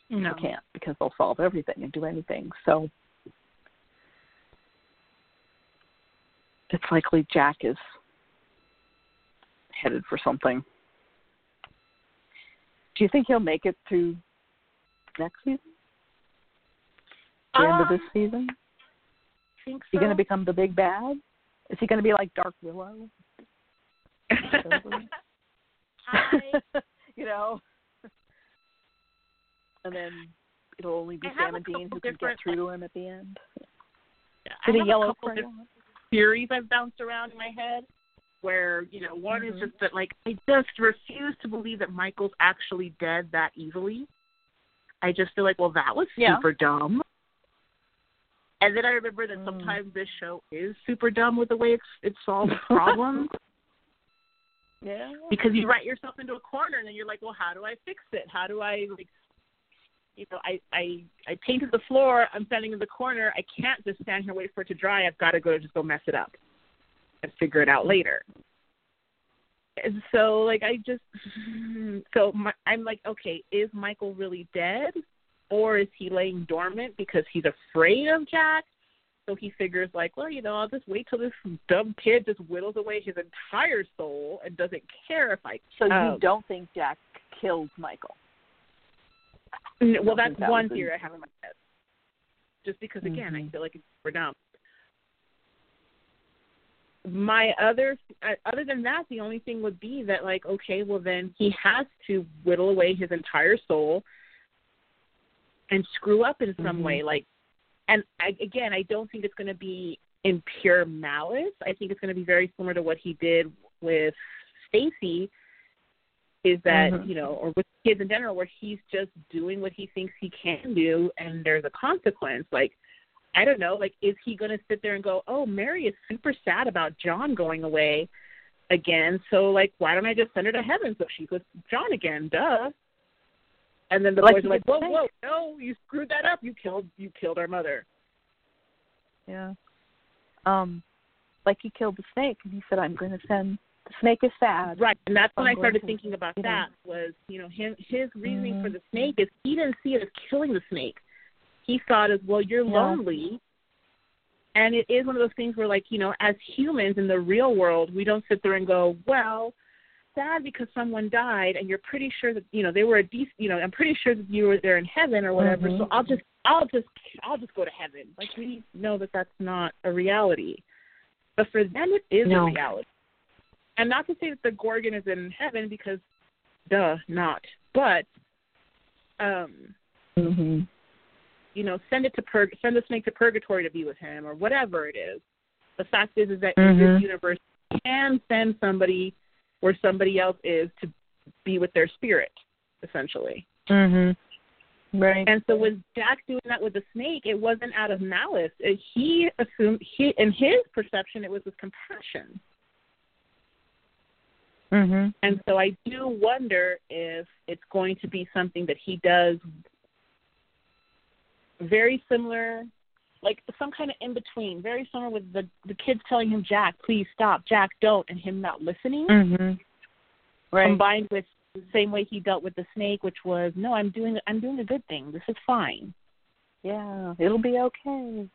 No.
They can't because they'll solve everything and do anything. So it's likely Jack is headed for something. Do you think he'll make it through next season? The end of this
Um,
season?
I think
Is he going to become the big bad? Is he going to be like Dark Willow? You know? And then it'll only be Sam and Dean who can get through to him at the end. To the
have a
yellow
couple different
crayon.
theories I've bounced around in my head where, you know, one
Mhm.
is just that like I just refuse to believe that Michael's actually dead that easily. I just feel like, well that was
Yeah.
super dumb. And then I remember that
Mm.
sometimes this show is super dumb with the way it's it solves problems
Yeah.
because you write yourself into a corner and then you're like, Well, how do I fix it? How do I like you know, I, I I painted the floor, I'm standing in the corner, I can't just stand here and wait for it to dry, I've gotta go just go mess it up and figure it out later. And so like I just so my, I'm like, okay, is Michael really dead? Or is he laying dormant because he's afraid of Jack? So he figures like, well, you know, I'll just wait till this dumb kid just whittles away his entire soul and doesn't care if I
So you
um,
don't think Jack killed Michael?
N-
don't
Well, that's one theory I have in my head. Just because, again, I
Mhm.
feel like it's super dumb. My other, uh, other than that, the only thing would be that, like, okay, well, then he has to whittle away his entire soul and screw up in some
Mhm.
way. Like, and I, again, I don't think it's going to be in pure malice. I think it's going to be very similar to what he did with Stacy. Is that
Mhm.
you know, or with kids in general, where he's just doing what he thinks he can do, and there's a consequence. Like, I don't know, like, is he going to sit there and go, "Oh, Mary is super sad about John going away again, so like, why don't I just send her to heaven so she's with John again?" Duh. And then the
Like
boys are like, "Whoa, whoa, no, you screwed that up. You killed, you killed our mother."
Yeah. Um, like he killed the snake, and he said, "I'm going to send snake is sad.
Right, and that's when I started thinking about
you
that was, you know, him his reasoning for
Mhm.
the snake is he didn't see it as killing the snake. He saw it as, well, you're
Yeah.
lonely. And it is one of those things where like, you know, as humans in the real world, we don't sit there and go, Well, sad because someone died and you're pretty sure that you know, they were a decent you know, I'm pretty sure that you were there in heaven or whatever,
Mhm.
so I'll just I'll just I'll just go to heaven. Like we know that that's not a reality. But for them it is
No.
a reality. And not to say that the Gorgon is in heaven because duh, not. But um
Mhm.
you know, send it to purg send the snake to purgatory to be with him or whatever it is. The fact is is that in
Mhm.
this universe can send somebody where somebody else is to be with their spirit, essentially.
Mhm. Right.
And so with Jack doing that with the snake, it wasn't out of malice. It, he assumed he in his perception it was with compassion.
Mhm.
And so I do wonder if it's going to be something that he does very similar, like some kind of in between, very similar with the the kids telling him, "Jack, please stop, Jack, don't," and him not listening,
Mhm. Right.
combined with the same way he dealt with the snake, which was, "No, I'm doing I'm doing a good thing. This is fine."
Yeah, it'll be okay.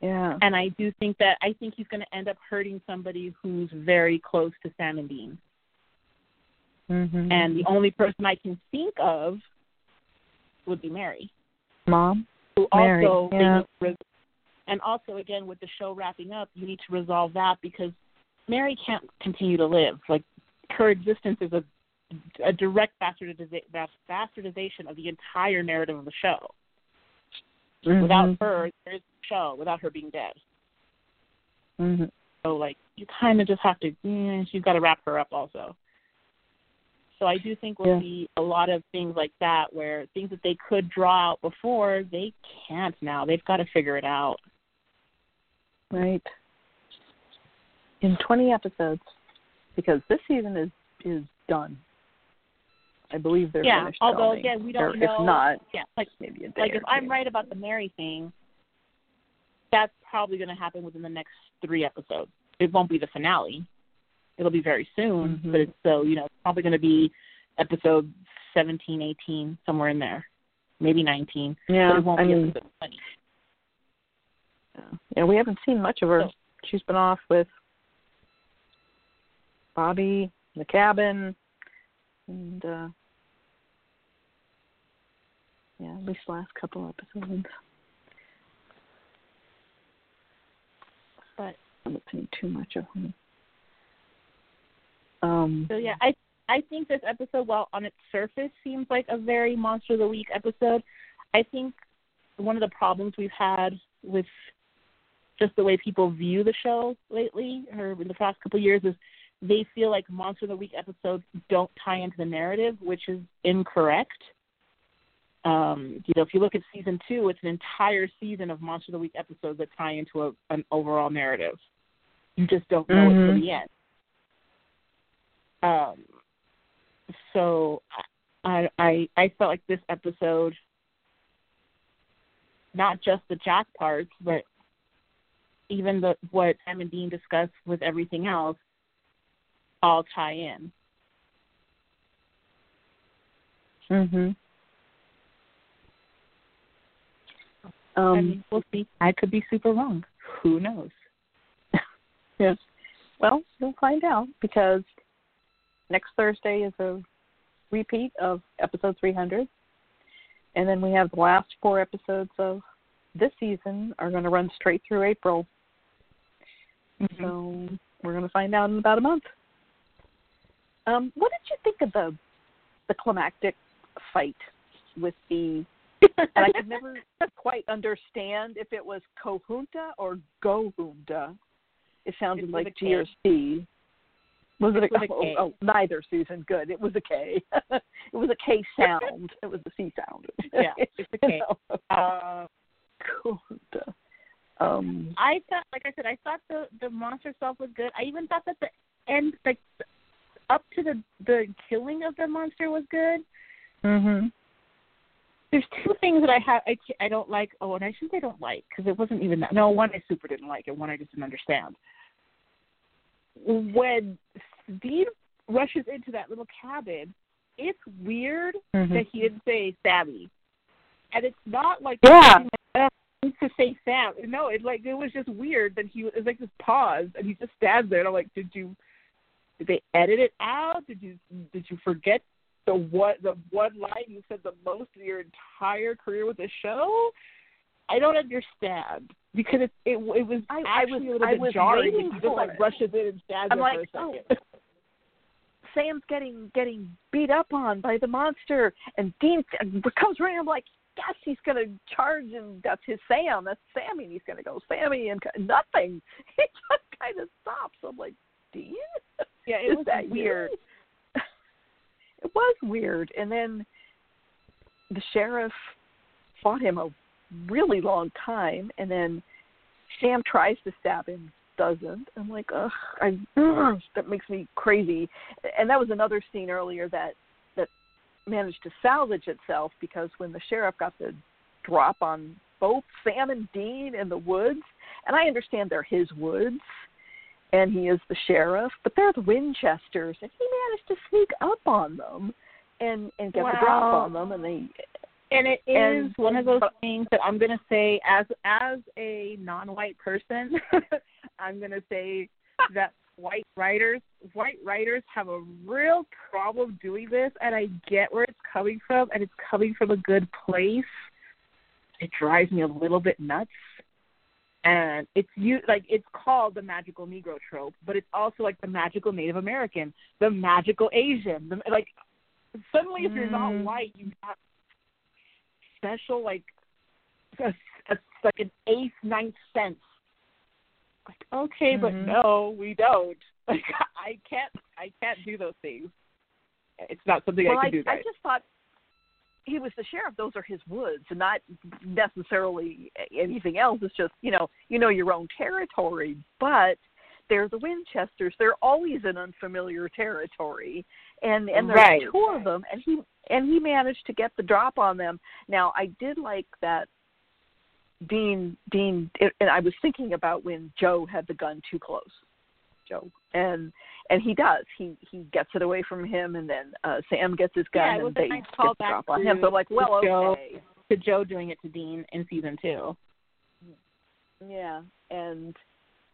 Yeah.
And I do think that I think he's going to end up hurting somebody who's very close to Sam and Dean.
Mhm.
And the only person I can think of would be Mary.
mom.
who
Mary,
also
yeah.
res- and also again with the show wrapping up, you need to resolve that because Mary can't continue to live. Like her existence is a a direct bastardiza- bas- bastardization of the entire narrative of the show. Without
Mhm.
her, there show. Without her being dead,
Mhm.
so like you kind of just have to. Yeah, you've got to wrap her up also. So I do think we'll
Yeah.
see a lot of things like that, where things that they could draw out before they can't now. They've got to figure it out.
Right. In 20 episodes, because this season is is done. I believe they're
yeah,
finished
although
filming.
again we don't
or
know.
If not,
yeah, like
maybe a day
like if I'm right about the Mary thing, that's probably going to happen within the next three episodes. It won't be the finale. It'll be very soon,
Mhm.
but it's so you know it's probably going to be episode 17, 18, somewhere in there, maybe 19.
Yeah,
but it won't
I
be
mean,
episode 20.
yeah. we haven't seen much of her.
So-
She's been off with Bobby, the cabin, and uh yeah, at least the last couple episodes.
But
I haven't seen too much of her. Um,
So yeah, I I think this episode, while on its surface seems like a very monster of the week episode, I think one of the problems we've had with just the way people view the show lately or in the past couple of years is they feel like monster of the week episodes don't tie into the narrative, which is incorrect. Um, you know, if you look at season two, it's an entire season of monster of the week episodes that tie into a, an overall narrative. You just don't know it
Mhm.
till the end. Um, so I I I felt like this episode, not just the Jack parts, but even the what Sam and Dean discussed with everything else, all tie in.
mhm.
I
Um,
mean, we'll see. I could be super wrong. Who knows?
Yes. Well, you'll find out because next Thursday is a repeat of episode 300. And then we have the last four episodes of this season are going to run straight through April.
Mm-hmm.
So we're going to find out in about a month. Um, what did you think of the the climactic fight with the and I could never quite understand if it was Kohunta or Gohunta. It sounded
It's
like
a K.
G or C. Was it
It's
a,
with a
oh,
K.
oh, neither, Susan. Good. It was a K. it was a K sound. it was a C sound.
Yeah, it's a K. Uh,
Kohunta. Um,
I thought, like I said, I thought the the monster itself was good. I even thought that the end, like up to the the killing of the monster was good.
mhm.
There's two things that I have I I don't like. Oh, and I shouldn't say don't like because it wasn't even that. No, one I super didn't like, and one I just didn't understand. when Dean rushes into that little cabin, it's weird
Mhm.
that he didn't say Sammy, and it's not like
Yeah.
"Oh, to say Sam. No, it like it was just weird that he it was like this pause, and he just stands there. And I'm like, did you? Did they edit it out? Did you? Did you forget the what the one line you said the most in your entire career with the show? I don't understand because it it, it was
I- I was-
a little
I
bit jarring.
waiting
He just like
it.
rushes in and stands
I'm like,
for a
oh.
second.
Sam's getting getting beat up on by the monster, and Dean comes running. I'm like, yes, he's gonna charge, and that's his Sam. That's Sammy, and he's gonna go Sammy, and nothing. He just kind of stops. I'm like, Dean,
Yeah, it
is
was
that
weird.
you? It was weird, and then the sheriff fought him a really long time, and then Sam tries to stab him, doesn't. I'm like, ugh, I ugh, that makes me crazy. And that was another scene earlier that that managed to salvage itself because when the sheriff got the drop on both Sam and Dean in the woods, and I understand they're his woods, and he is the sheriff, but they're the Winchesters, and he managed to sneak up on them and and get the drop on them, and they
And it is
And-
one of those things that I'm gonna say as as a non-white person, I'm gonna say that white writers white writers have a real problem doing this, and I get where it's coming from, and it's coming from a good place. It drives me a little bit nuts, and it's you like it's called the magical Negro trope, but it's also like the magical Native American, the magical Asian, the, like suddenly if you're not
Mm.
white, you have special like a, a, like an eighth, ninth sense. Like okay, but
Mhm.
no, we don't. Like I can't, I can't do those things. It's not something
well,
I
I,
can do,
I just thought he was the sheriff. Those are his woods, and not necessarily anything else. It's just you know, you know your own territory, but they're the Winchesters. They're always in unfamiliar territory, and and there's
Right.
two of them, and he and he managed to get the drop on them. Now I did like that. Dean, Dean, and I was thinking about when Jo had the gun too close. Jo, and and he does. He he gets it away from him, and then uh Sam gets his gun,
Yeah,
and they
nice
get the drop on him. So like, well,
to Jo.
okay,
to Jo doing it to Dean in season two.
yeah, and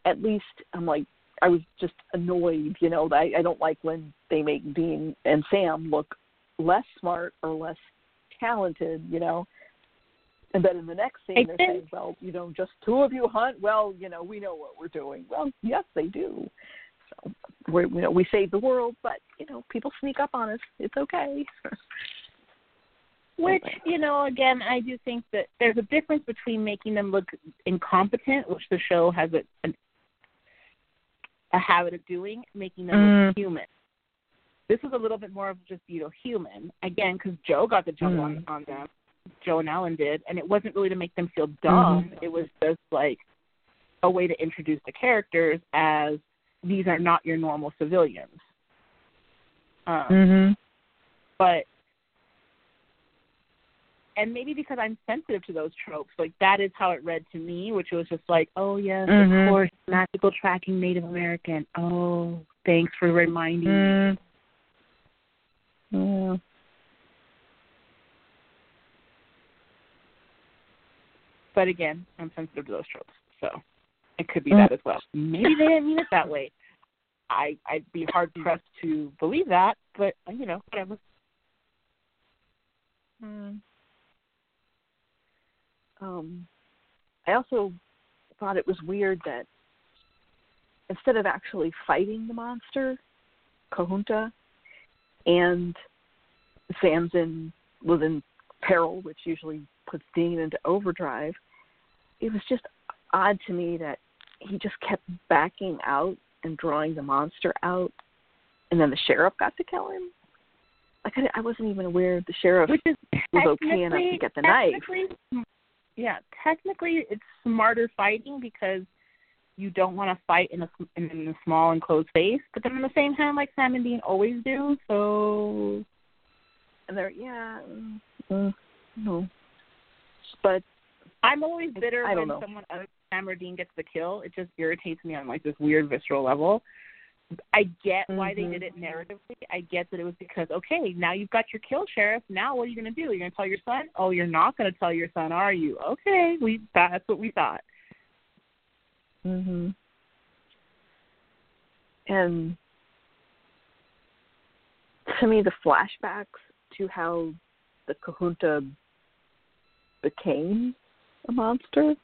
at least I'm like, I was just annoyed, you know. that I I don't like when they make Dean and Sam look less smart or less talented, you know. And then in the next scene, they're saying, "Well, you know, just two of you hunt. Well, you know, we know what we're doing. Well, yes, they do. So we, you know, we save the world, but you know, people sneak up on us. It's okay.
Which, you know, again, I do think that there's a difference between making them look incompetent, which the show has a an, a habit of doing, making them
Mm.
look human. This is a little bit more of just you know human again because Jo got the jump on
Mm.
on them. Jo and Ellen did, and it wasn't really to make them feel dumb.
Mm-hmm.
It was just like a way to introduce the characters as these are not your normal civilians. Um,
mm-hmm.
but and maybe because I'm sensitive to those tropes, like that is how it read to me, which was just like, oh yes,
Mhm.
of course, magical tracking Native American. Oh, thanks for reminding me.
Mm. Yeah.
But again, I'm sensitive to those tropes, so it could be
Mm.
that as well. Maybe they didn't mean it that way. I I'd be hard pressed to believe that, but you know, whatever.
Mm. Um, I also thought it was weird that instead of actually fighting the monster, Kahunta, and Sam's in was in peril, which usually puts Dean into overdrive. It was just odd to me that he just kept backing out and drawing the monster out, and then the sheriff got to kill him. Like I, I wasn't even aware the sheriff
Which is
was okay enough to get the knife.
Yeah, technically it's smarter fighting because you don't want to fight in a in, in a small enclosed space, but then at the same time, like Sam and Dean always do, so
and they're yeah, mm, no, but
I'm always bitter when
know.
someone other than Sam or Dean gets the kill. It just irritates me on like this weird visceral level. I get why they
Mhm.
did it narratively. I get that it was because okay, now you've got your kill sheriff. Now what are you going to do? You're going to tell your son? Oh, you're not going to tell your son, are you? Okay, we that's what we thought.
Mhm. And to me, the flashbacks to how the Kahunta became a monster,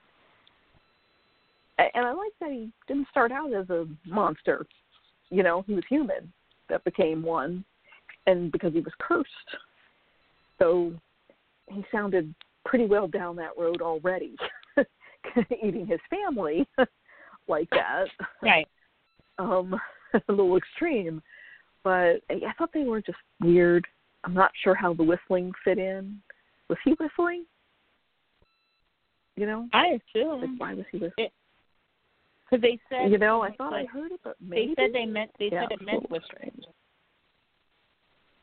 and I like that he didn't start out as a monster. You know, he was human that became one, and because he was cursed, so he sounded pretty well down that road already, eating his family like that.
Right.
Um, a little extreme, but I thought they were just weird. I'm not sure how the whistling fit in. Was he whistling? You know,
I
like
assume
why was he whistling?
Because they said
You know, I thought I heard it, but
they said they meant they
yeah,
said it meant whispering.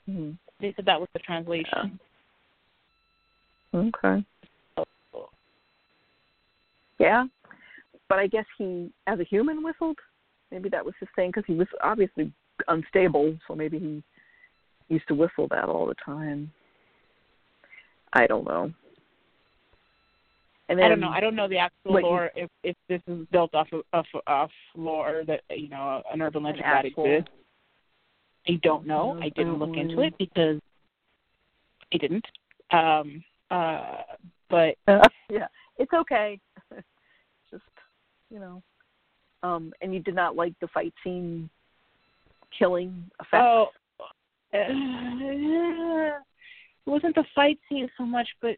Mhm.
They said that was the translation.
Okay. Yeah, but I guess he, as a human, whistled. Maybe that was his thing because he was obviously unstable, so maybe he used to whistle that all the time. I don't know. And then,
I don't know. I don't know the actual
what
lore if if this is built off of off, off lore that you know an urban legend that exists. I don't know.
No,
I didn't look into it because I didn't. Um uh but
yeah, it's okay. Just you know, um, and you did not like the fight scene killing effect.
oh it wasn't the fight scene so much but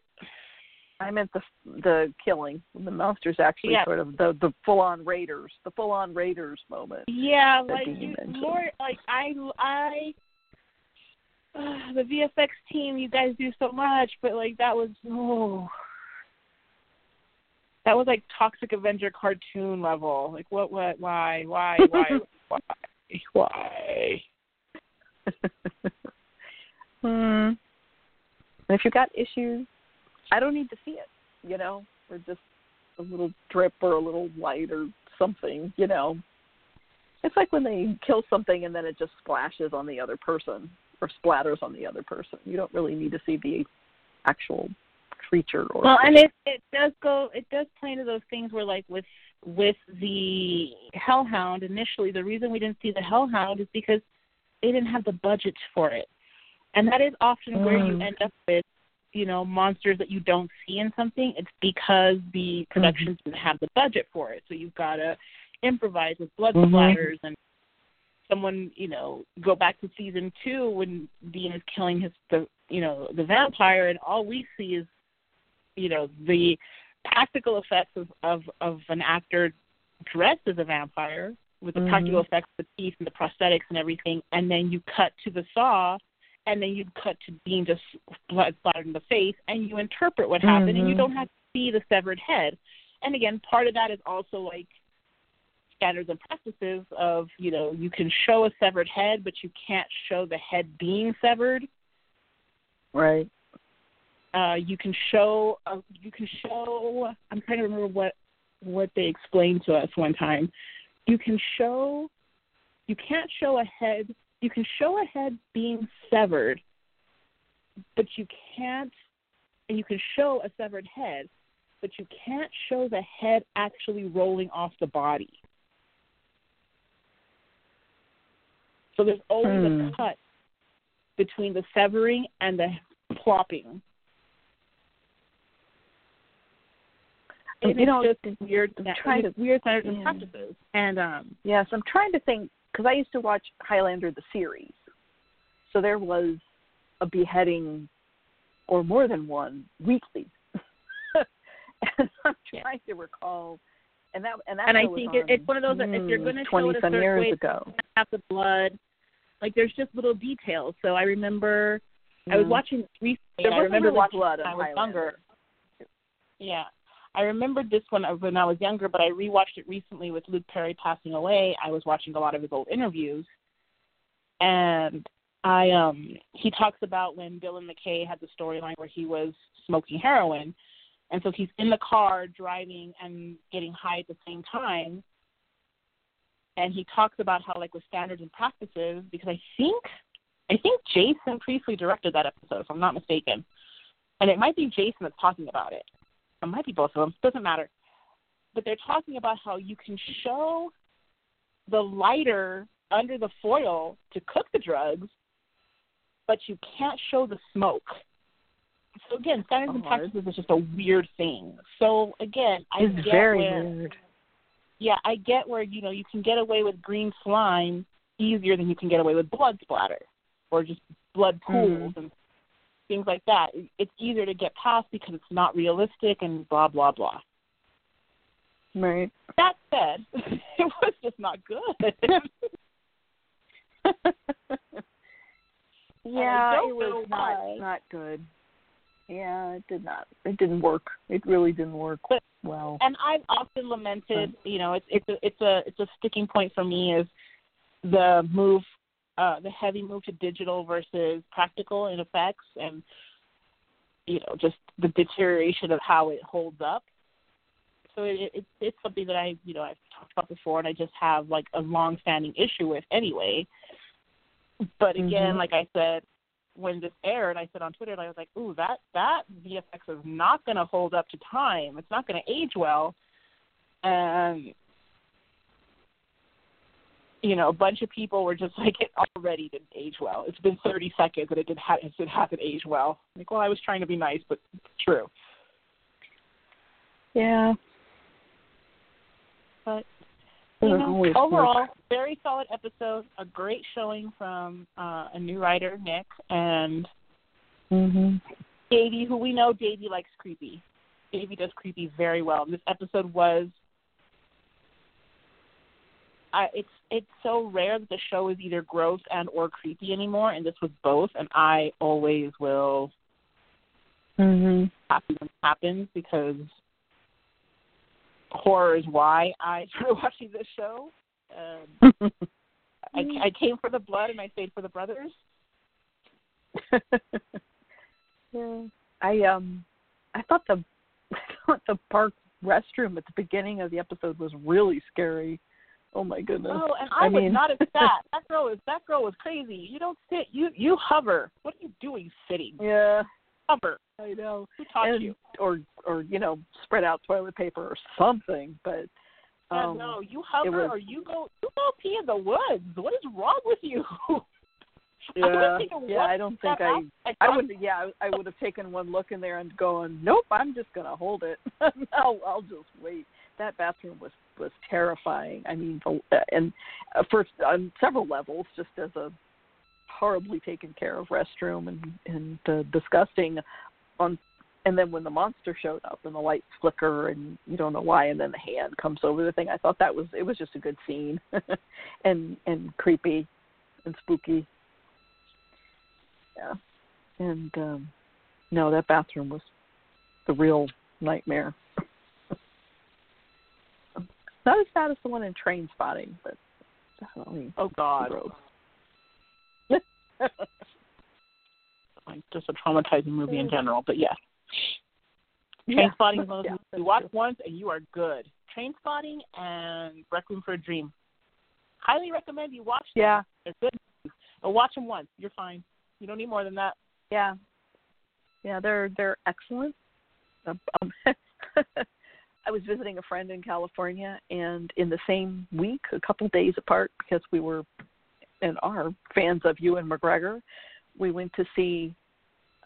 I meant the the killing. The monsters actually
Yeah.
sort of the the full on raiders, the full on raiders moment.
yeah, like you,
mentioned.
more like I I uh, the VFX team, you guys do so much, but like that was oh that was like Toxic Avenger cartoon level. Like what what why why why why why
hmm. And if you got issues, I don't need to see it. You know, or just a little drip or a little light or something. You know, it's like when they kill something and then it just splashes on the other person or splatters on the other person. You don't really need to see the actual creature or
Well, and it it does go it does play into those things where like with with the Hellhound initially the reason we didn't see the Hellhound is because they didn't have the budget for it. And that is often where you
Mm.
end up with, you know, monsters that you don't see in something. It's because the productions didn't have the budget for it. So you've gotta improvise with blood
Mhm.
splatters and someone, you know, go back to season two when Dean is killing his the you know, the vampire and all we see is you know the practical effects of of, of an actor dressed as a vampire with the
Mhm.
practical effects of the teeth and the prosthetics and everything, and then you cut to the saw, and then you cut to being just blood splattered in the face, and you interpret what happened, and you
Mhm.
don't have to see the severed head. And again, part of that is also like standards and practices of you know you can show a severed head, but you can't show the head being severed
right.
uh, you can show uh, you can show I'm trying to remember what what they explained to us one time. You can show you can't show a head you can show a head being severed, but you can't and you can show a severed head, but you can't show the head actually rolling off the body. So there's always
Hmm.
a cut between the severing and the plopping.
And, you know,
just weird,
trying to-
weird standards and
yeah.
practices. And um,
Yes, I'm trying to think because I used to watch Highlander the series, so there was a beheading or more than one weekly, and I'm
Yeah.
trying to recall. And that and that
and I think it,
on,
it's one of those that if you're
mm,
going to show
twenty
it a certain
years
way,
ago,
have the blood. Like there's just little details. So I remember I was
Mm.
watching recently.
There
I remember
really
watching
blood
I was
Highlander.
younger. Yeah, I remembered this one when I was younger, but I rewatched it recently with Luke Perry passing away. I was watching a lot of his old interviews, and I um he talks about when Dylan McKay had the storyline where he was smoking heroin, and so he's in the car driving and getting high at the same time. and he talks about how like with standards and practices because I think I think Jason Priestley directed that episode if I'm not mistaken, and it might be Jason that's talking about it. It might be both of them. Doesn't matter. But they're talking about how you can show the lighter under the foil to cook the drugs, but you can't show the smoke. So again, standards and
Oh,
practices is just a weird thing. So again, I
It's
get
very
where,
weird.
yeah, I get where you know you can get away with green slime easier than you can get away with blood splatter or just blood hmm. pools and things like that. It's easier to get past because it's not realistic and blah blah blah.
Right.
That said, it was just not good.
yeah, it was not not good. Yeah, it did not. It didn't work. It really didn't work
But-
well.
and I've often lamented, you know, it's it's a it's a it's a sticking point for me is the move, uh, the heavy move to digital versus practical in effects, and you know, just the deterioration of how it holds up. So it, it it's something that I you know I've talked about before, and I just have like a long-standing issue with anyway. But again,
Mhm.
like I said, when this aired, I said on Twitter, I was like, "Ooh, that that VFX is not going to hold up to time. It's not going to age well." And you know, a bunch of people were just like, "It already didn't age well. It's been 30 seconds, and it did ha- it hasn't aged well." Like, well, I was trying to be nice, but it's true.
Yeah.
But you know, overall, very solid episode. A great showing from uh, a new writer, Nick, and
Mhm.
Davy, who we know Davy likes creepy. Davy does creepy very well. And this episode was I it's it's so rare that the show is either gross and or creepy anymore, and this was both. And I always will
Mhm.
happy when it happens because horror is why I started watching this show. Um, I, I came for the blood and I stayed for the brothers.
yeah. I um I thought the I thought the park restroom at the beginning of the episode was really scary. Oh my goodness.
Oh, and I,
I
was
mean-
not as fat. That girl is that girl was crazy. You don't sit. You you hover. What are you doing sitting?
Yeah,
Hover.
I know.
Who taught
and,
you?
Or or you know, spread out toilet paper or something, but
Yeah,
um
no, you hover
was-
or you go you go pee in the woods. What is wrong with you? I
yeah,
taken
yeah, I don't think I.
I,
I would yeah, I, I would have taken one look in there and going, Nope, I'm just gonna hold it. I'll I'll just wait. That bathroom was was terrifying. I mean, and uh, first on several levels, just as a horribly taken care of restroom and and uh, disgusting. On and then when the monster showed up and the lights flicker and you don't know why, and then the hand comes over the thing. I thought that was it was just a good scene, and and creepy and spooky. Yeah, and um no, that bathroom was the real nightmare. Not as bad as the one in Trainspotting, but definitely
Oh God, like just a traumatizing movie in general. But yeah,
Yeah.
Trainspotting is one of those
Yeah,
you watch
true.
once and you are good. Trainspotting and Requiem for a Dream. Highly recommend you watch them.
Yeah,
They're good. But watch them once. You're fine. You don't need more than that.
yeah, yeah. They're they're excellent. Um, I was visiting a friend in California, and in the same week, a couple days apart, because we were and are fans of Ewan McGregor, we went to see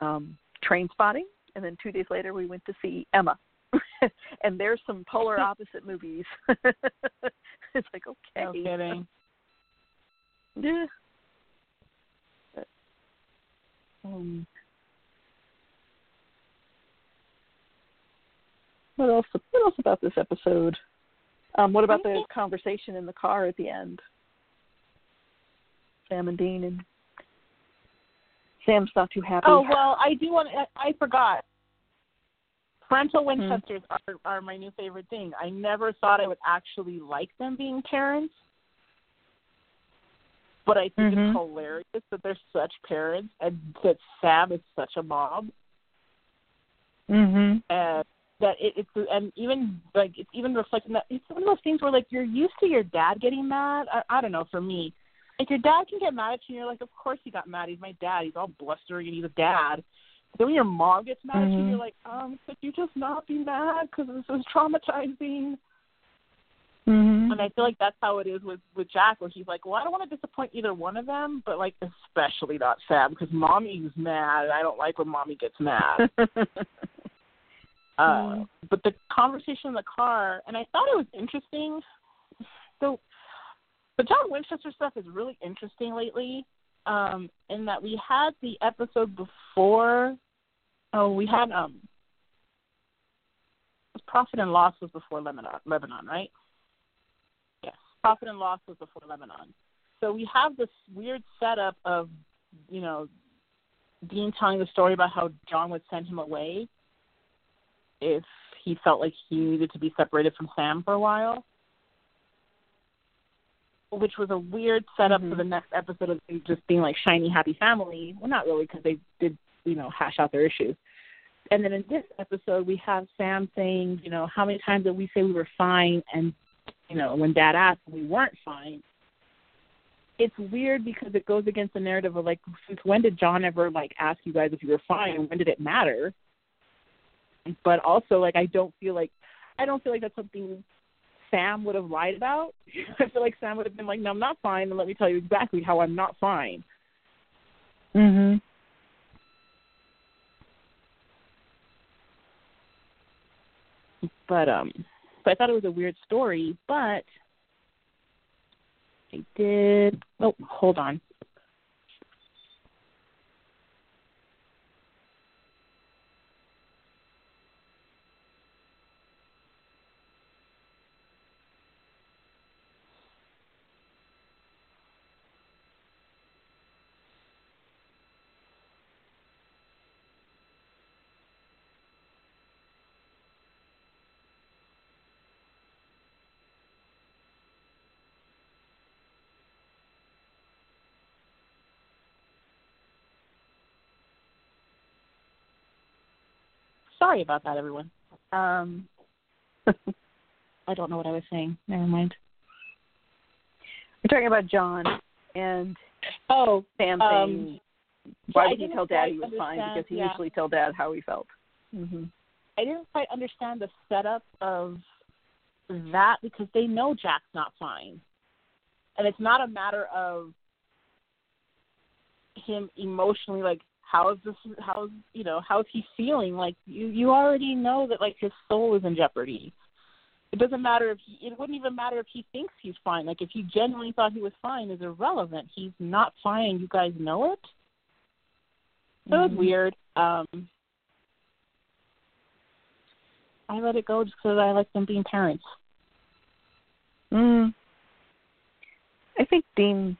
um, Trainspotting, and then two days later, we went to see Emma. and there's some polar opposite movies. it's like okay,
No kidding.
Yeah. But, um, what else? What else about this episode? Um, what about the conversation in the car at the end? Sam and Dean and Sam's not too happy.
Oh well, I do want. I forgot. Parental
Hmm.
Winchesters are are my new favorite thing. I never thought I would actually like them being parents, but I think
Mhm.
it's hilarious that they're such parents and that Sam is such a mom.
Mhm.
And that it, it's and even like it's even reflecting that it's one of those things where like you're used to your dad getting mad. I, I don't know. For me, like your dad can get mad at you, and you're like, of course he got mad. He's my dad. He's all blustering, and he's a dad. But then when your mom gets mad mm-hmm. at you,
mm-hmm.
you're like, um, could you just not be mad because this is traumatizing.
Mm-hmm.
And I feel like that's how it is with with Jack, where he's like, well, I don't want to disappoint either one of them, but like especially not Sam because mommy's mad, and I don't like when mommy gets mad. Uh, but the conversation in the car, and I thought it was interesting. So, the John Winchester stuff is really interesting lately. Um, in that we had the episode before. Oh, we had um. Profit and Loss was before Lebanon, Lebanon, right? Yes, Profit and Loss was before Lebanon. So we have this weird setup of, you know, Dean telling the story about how John would send him away if he felt like he needed to be separated from Sam for a while. Which was a weird setup
mm-hmm.
for the next episode of just being like shiny happy family. Well, not really because they did, you know, hash out their issues. And then in this episode, we have Sam saying, you know, how many times did we say we were fine, and you know, when Dad asked, we weren't fine. It's weird because it goes against the narrative of like, since when did John ever like ask you guys if you were fine? And when did it matter? But also like I don't feel like I don't feel like that's something Sam would have lied about. I feel like Sam would have been like, "No, I'm not fine," and let me tell you exactly how I'm not fine.
Mhm.
But um, so I thought it was a weird story, but I did. Oh, hold on. Sorry about that, everyone. Um, I don't know what I was saying. Never mind.
We're talking about John and
oh
Sam
um,
saying, "Why
yeah,
did he tell Dad he was fine?" Because he
yeah.
usually tell Dad how he felt.
Mm-hmm. I didn't quite understand the setup of that because they know Jack's not fine, and it's not a matter of him emotionally like how's this how's you know how's he feeling? Like you you already know that like his soul is in jeopardy. It doesn't matter if he it wouldn't even matter if he thinks he's fine. Like if he genuinely thought he was fine is irrelevant. He's not fine. You guys know it. So mm-hmm. it's weird. Um i let it go just because i like them being parents.
Mm. I think dean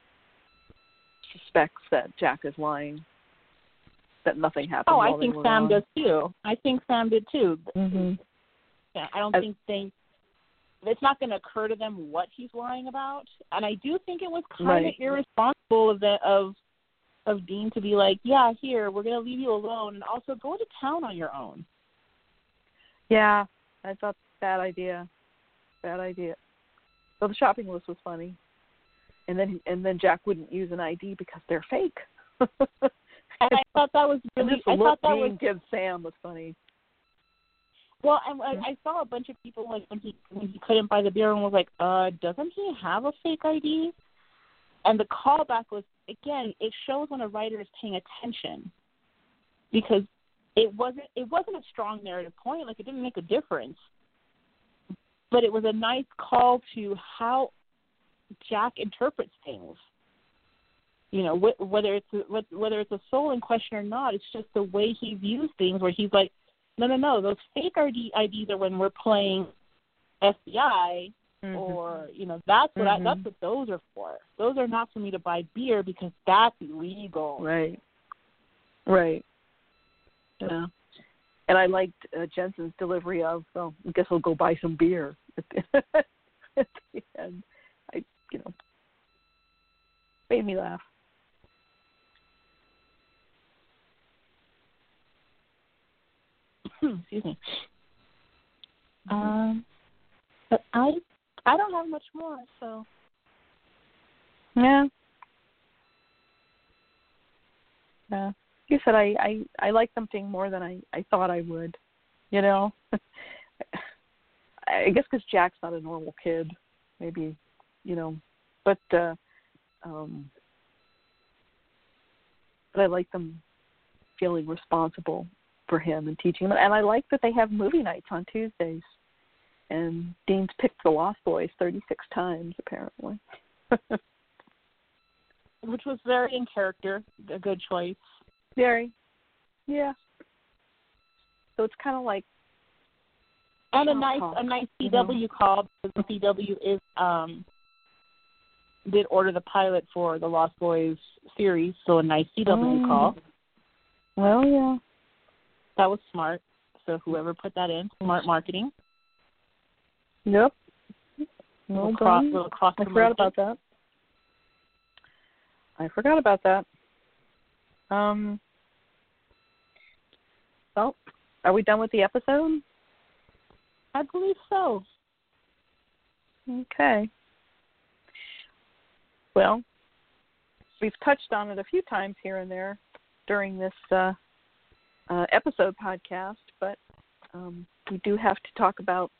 suspects that jack is lying that nothing happened.
Oh, I think Sam does too. I think Sam did too.
Mm-hmm.
Yeah, I don't As, think they. It's not going to occur to them what he's lying about, and I do think it was kind
right.
of irresponsible of the of of Dean to be like, "Yeah, here we're going to leave you alone, and also go to town on your own."
Yeah, I thought bad idea. Bad idea. So the shopping list was funny, and then and then Jack wouldn't use an ID because they're fake.
and I thought that was really. I thought that was
give Sam was funny.
Well, and I, I saw a bunch of people like when he when he couldn't buy the beer and was like, "Uh, doesn't he have a fake ID?" And the callback was again, it shows when a writer is paying attention, because it wasn't it wasn't a strong narrative point. Like it didn't make a difference, but it was a nice call to how Jack interprets things you know wh- whether it's a, whether it's a soul in question or not it's just the way he views things where he's like no no no those fake ID, IDs are when we're playing FBI
mm-hmm.
or you know that's what
mm-hmm.
I, that's what those are for. Those are not for me to buy beer because that's illegal.
Right. Right. Yeah. And I liked uh, Jensen's delivery of well I guess we'll go buy some beer at the, at the end. I you know made me laugh
excuse me. Um, but I I don't have much more, so
Yeah. Yeah. You said I I I like something more than I I thought I would. You know. I guess because Jack's not a normal kid, maybe, you know, but uh um but I like them feeling responsible for him and teaching him and I like that they have movie nights on Tuesdays. And Dean's picked the Lost Boys thirty six times apparently.
which was very in character, a good choice.
Very. Yeah. So it's kind of like
And a
Oh,
nice
oh,
a nice
you
CW call because the CW is um did order the pilot for the Lost Boys series, so a nice CW
Mm.
call.
well, yeah.
That was smart. So whoever put that in, smart marketing.
Yep.
Little cross, little cross
I forgot about that. I forgot about that. Um. Well, are we done with the episode?
I believe so.
Okay. Well, we've touched on it a few times here and there during this uh, uh, episode podcast, but um, we do have to talk about.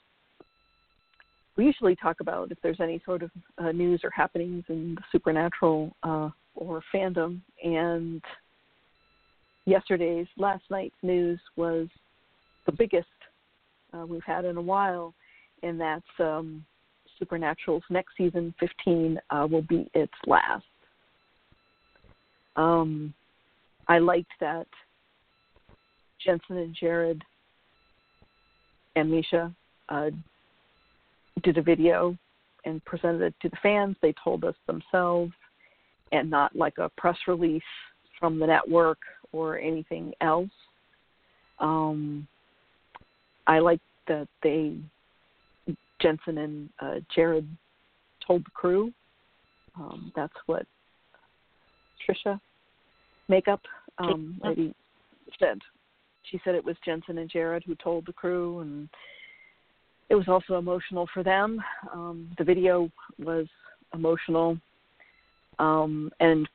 We usually talk about if there's any sort of uh, news or happenings in the supernatural uh, or fandom, and yesterday's, last night's news was the biggest uh, we've had in a while, and that's um, Supernatural's next season, 15, uh, will be its last. Um, I liked that Jensen and Jared and Misha uh, did a video and presented it to the fans. They told us themselves, and not like a press release from the network or anything else. Um, I like that they Jensen and uh, Jared told the crew. Um, that's what Trisha makeup um, lady said. She said it was Jensen and Jared who told the crew, and it was also emotional for them. Um, the video was emotional, um, and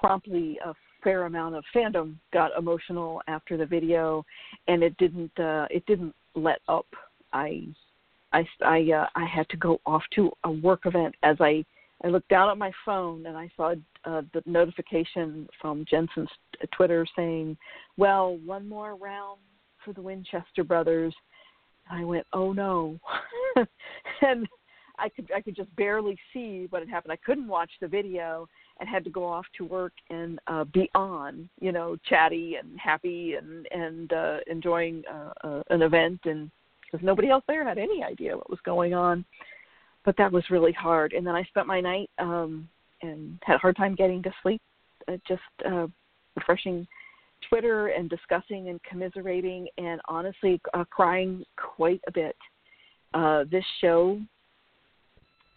promptly a fair amount of fandom got emotional after the video, and it didn't uh, it didn't let up. I I I uh, I had to go off to a work event as I I looked down at my phone and I saw uh, the notification from Jensen's Twitter saying, "Well, one more round for the Winchester brothers." And I went, "Oh no!" and I could I could just barely see what had happened. I couldn't watch the video and had to go off to work and uh, be on, you know, chatty and happy and and uh, enjoying uh, uh, an event and because nobody else there had any idea what was going on. But that was really hard. And then I spent my night um, and had a hard time getting to sleep, uh, just uh, refreshing Twitter and discussing and commiserating and honestly uh, crying quite a bit. Uh, this show,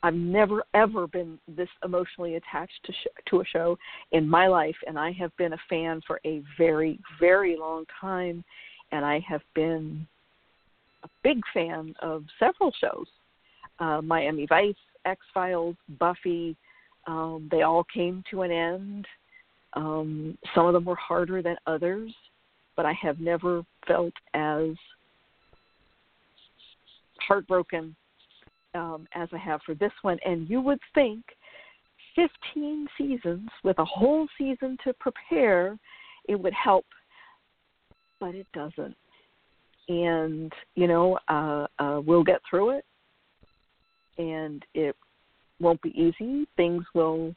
I've never ever been this emotionally attached to sh- to a show in my life, and I have been a fan for a very very long time, and I have been a big fan of several shows uh, Miami Vice, X Files, Buffy. Um, they all came to an end. Um, some of them were harder than others, but I have never felt as heartbroken um, as I have for this one. And you would think 15 seasons with a whole season to prepare, it would help, but it doesn't. And, you know, uh, uh, we'll get through it and it won't be easy. Things will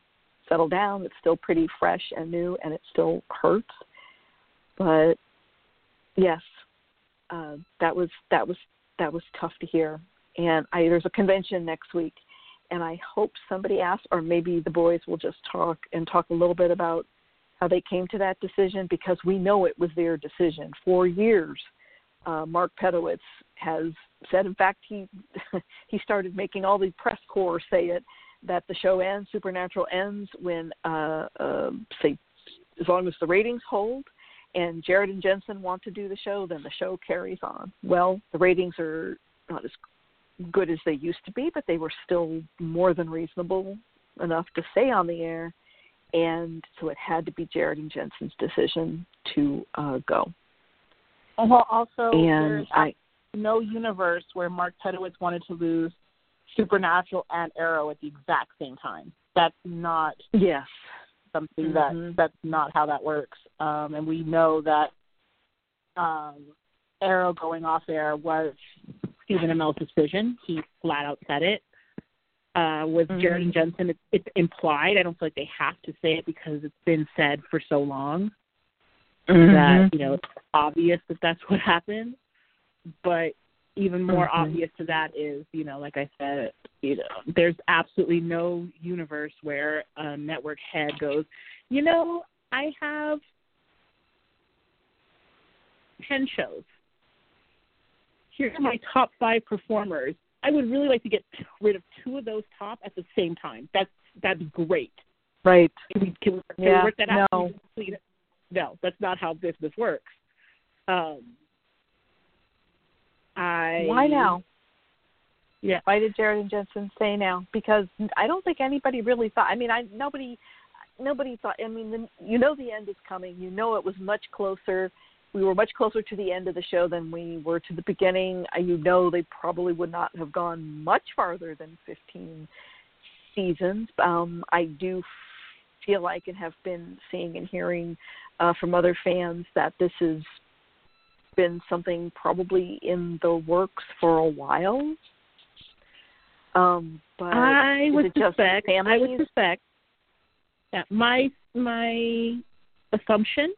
settle down. It's still pretty fresh and new, and it still hurts. But yes, uh, that was that was that was tough to hear. And I, there's a convention next week, and I hope somebody asks, or maybe the boys will just talk and talk a little bit about how they came to that decision because we know it was their decision for years. Uh, Mark Pedowitz has said, in fact, he he started making all the press corps say it that the show ends, Supernatural ends when, uh, uh, say, as long as the ratings hold, and Jared and Jensen want to do the show, then the show carries on. Well, the ratings are not as good as they used to be, but they were still more than reasonable enough to stay on the air. And so it had to be Jared and Jensen's decision to uh, go.
Well, also,
And
there's
I,
no universe where Mark Pedowitz wanted to lose Supernatural and Arrow at the exact same time. That's not
yes,
something
Mhm.
that that's not how that works. Um, and we know that um, Arrow going off air was Stephen Amell's decision. He flat out said it. Uh, with Jared and Jensen, it's, it's implied. I don't feel like they have to say it because it's been said for so long that you know it's obvious that that's what happened. But even more
Mhm.
obvious to that is, you know, like I said, you know, there's absolutely no universe where a network head goes, you know, I have ten shows. Here are my top five performers. I would really like to get rid of two of those top at the same time. That's that's great.
right.
Can we can we, can
Yeah,
we work that out?
no.
Can we complete it? No, that's not how business works. Um, I
Why now?
Yeah.
Why did Jared and Jensen say now? Because I don't think anybody really thought. I mean, I nobody, nobody thought. I mean, the, you know, the end is coming. You know, it was much closer. We were much closer to the end of the show than we were to the beginning. Uh, You know, they probably would not have gone much farther than 15 seasons. Um, I do feel like and have been seeing and hearing uh, from other fans that this has been something probably in the works for a while. Um, but
I would suspect. I would suspect that my my assumption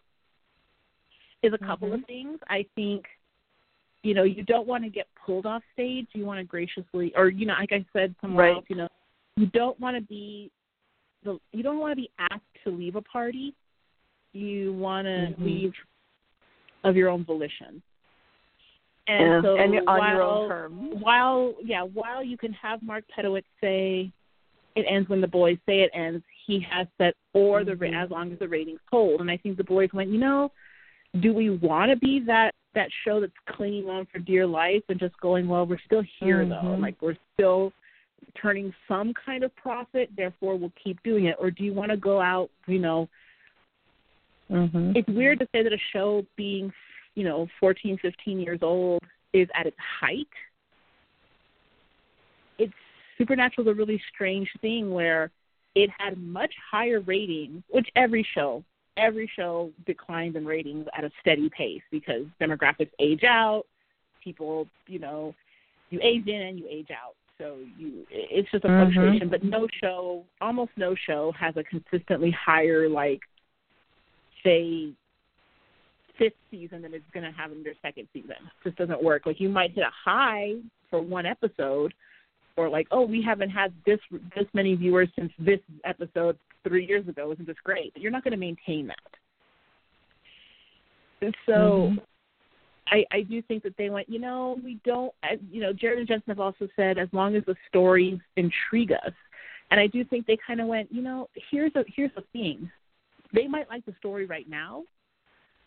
is a couple
Mm-hmm.
of things. I think you know you don't want to get pulled off stage. You want to graciously, or you know, like I said somewhere
Right.
else, you know, you don't want to be the you don't want to be asked to leave a party. You want to
Mhm.
leave of your own volition. And
Yeah,
so
and on
while,
your own terms.
while yeah, while you can have Mark Pedowitz say it ends when the boys say it ends, he has said or the
Mhm.
as long as the ratings hold. And I think the boys went, you know, do we want to be that that show that's clinging on for dear life and just going, well, we're still here though,
Mhm.
like we're still turning some kind of profit, therefore we'll keep doing it, or do you want to go out, you know,
Mm-hmm.
it's weird to say that a show being, you know, 14, 15 years old is at its height. It's Supernatural a really strange thing where it had much higher ratings, which every show, every show declines in ratings at a steady pace because demographics age out, people, you know, you age in and you age out. So you, it's just a
Mhm.
fluctuation. But no show, almost no show, has a consistently higher like say fifth season than it's going to have in their second season. It just doesn't work. Like you might hit a high for one episode, or like, oh, we haven't had this this many viewers since this episode three years ago. Isn't this great? But you're not going to maintain that. And so.
Mhm.
I, I do think that they went, you know, we don't, uh, you know, Jared and Jensen have also said as long as the stories intrigue us. And I do think they kind of went, you know, here's a here's the thing they might like the story right now,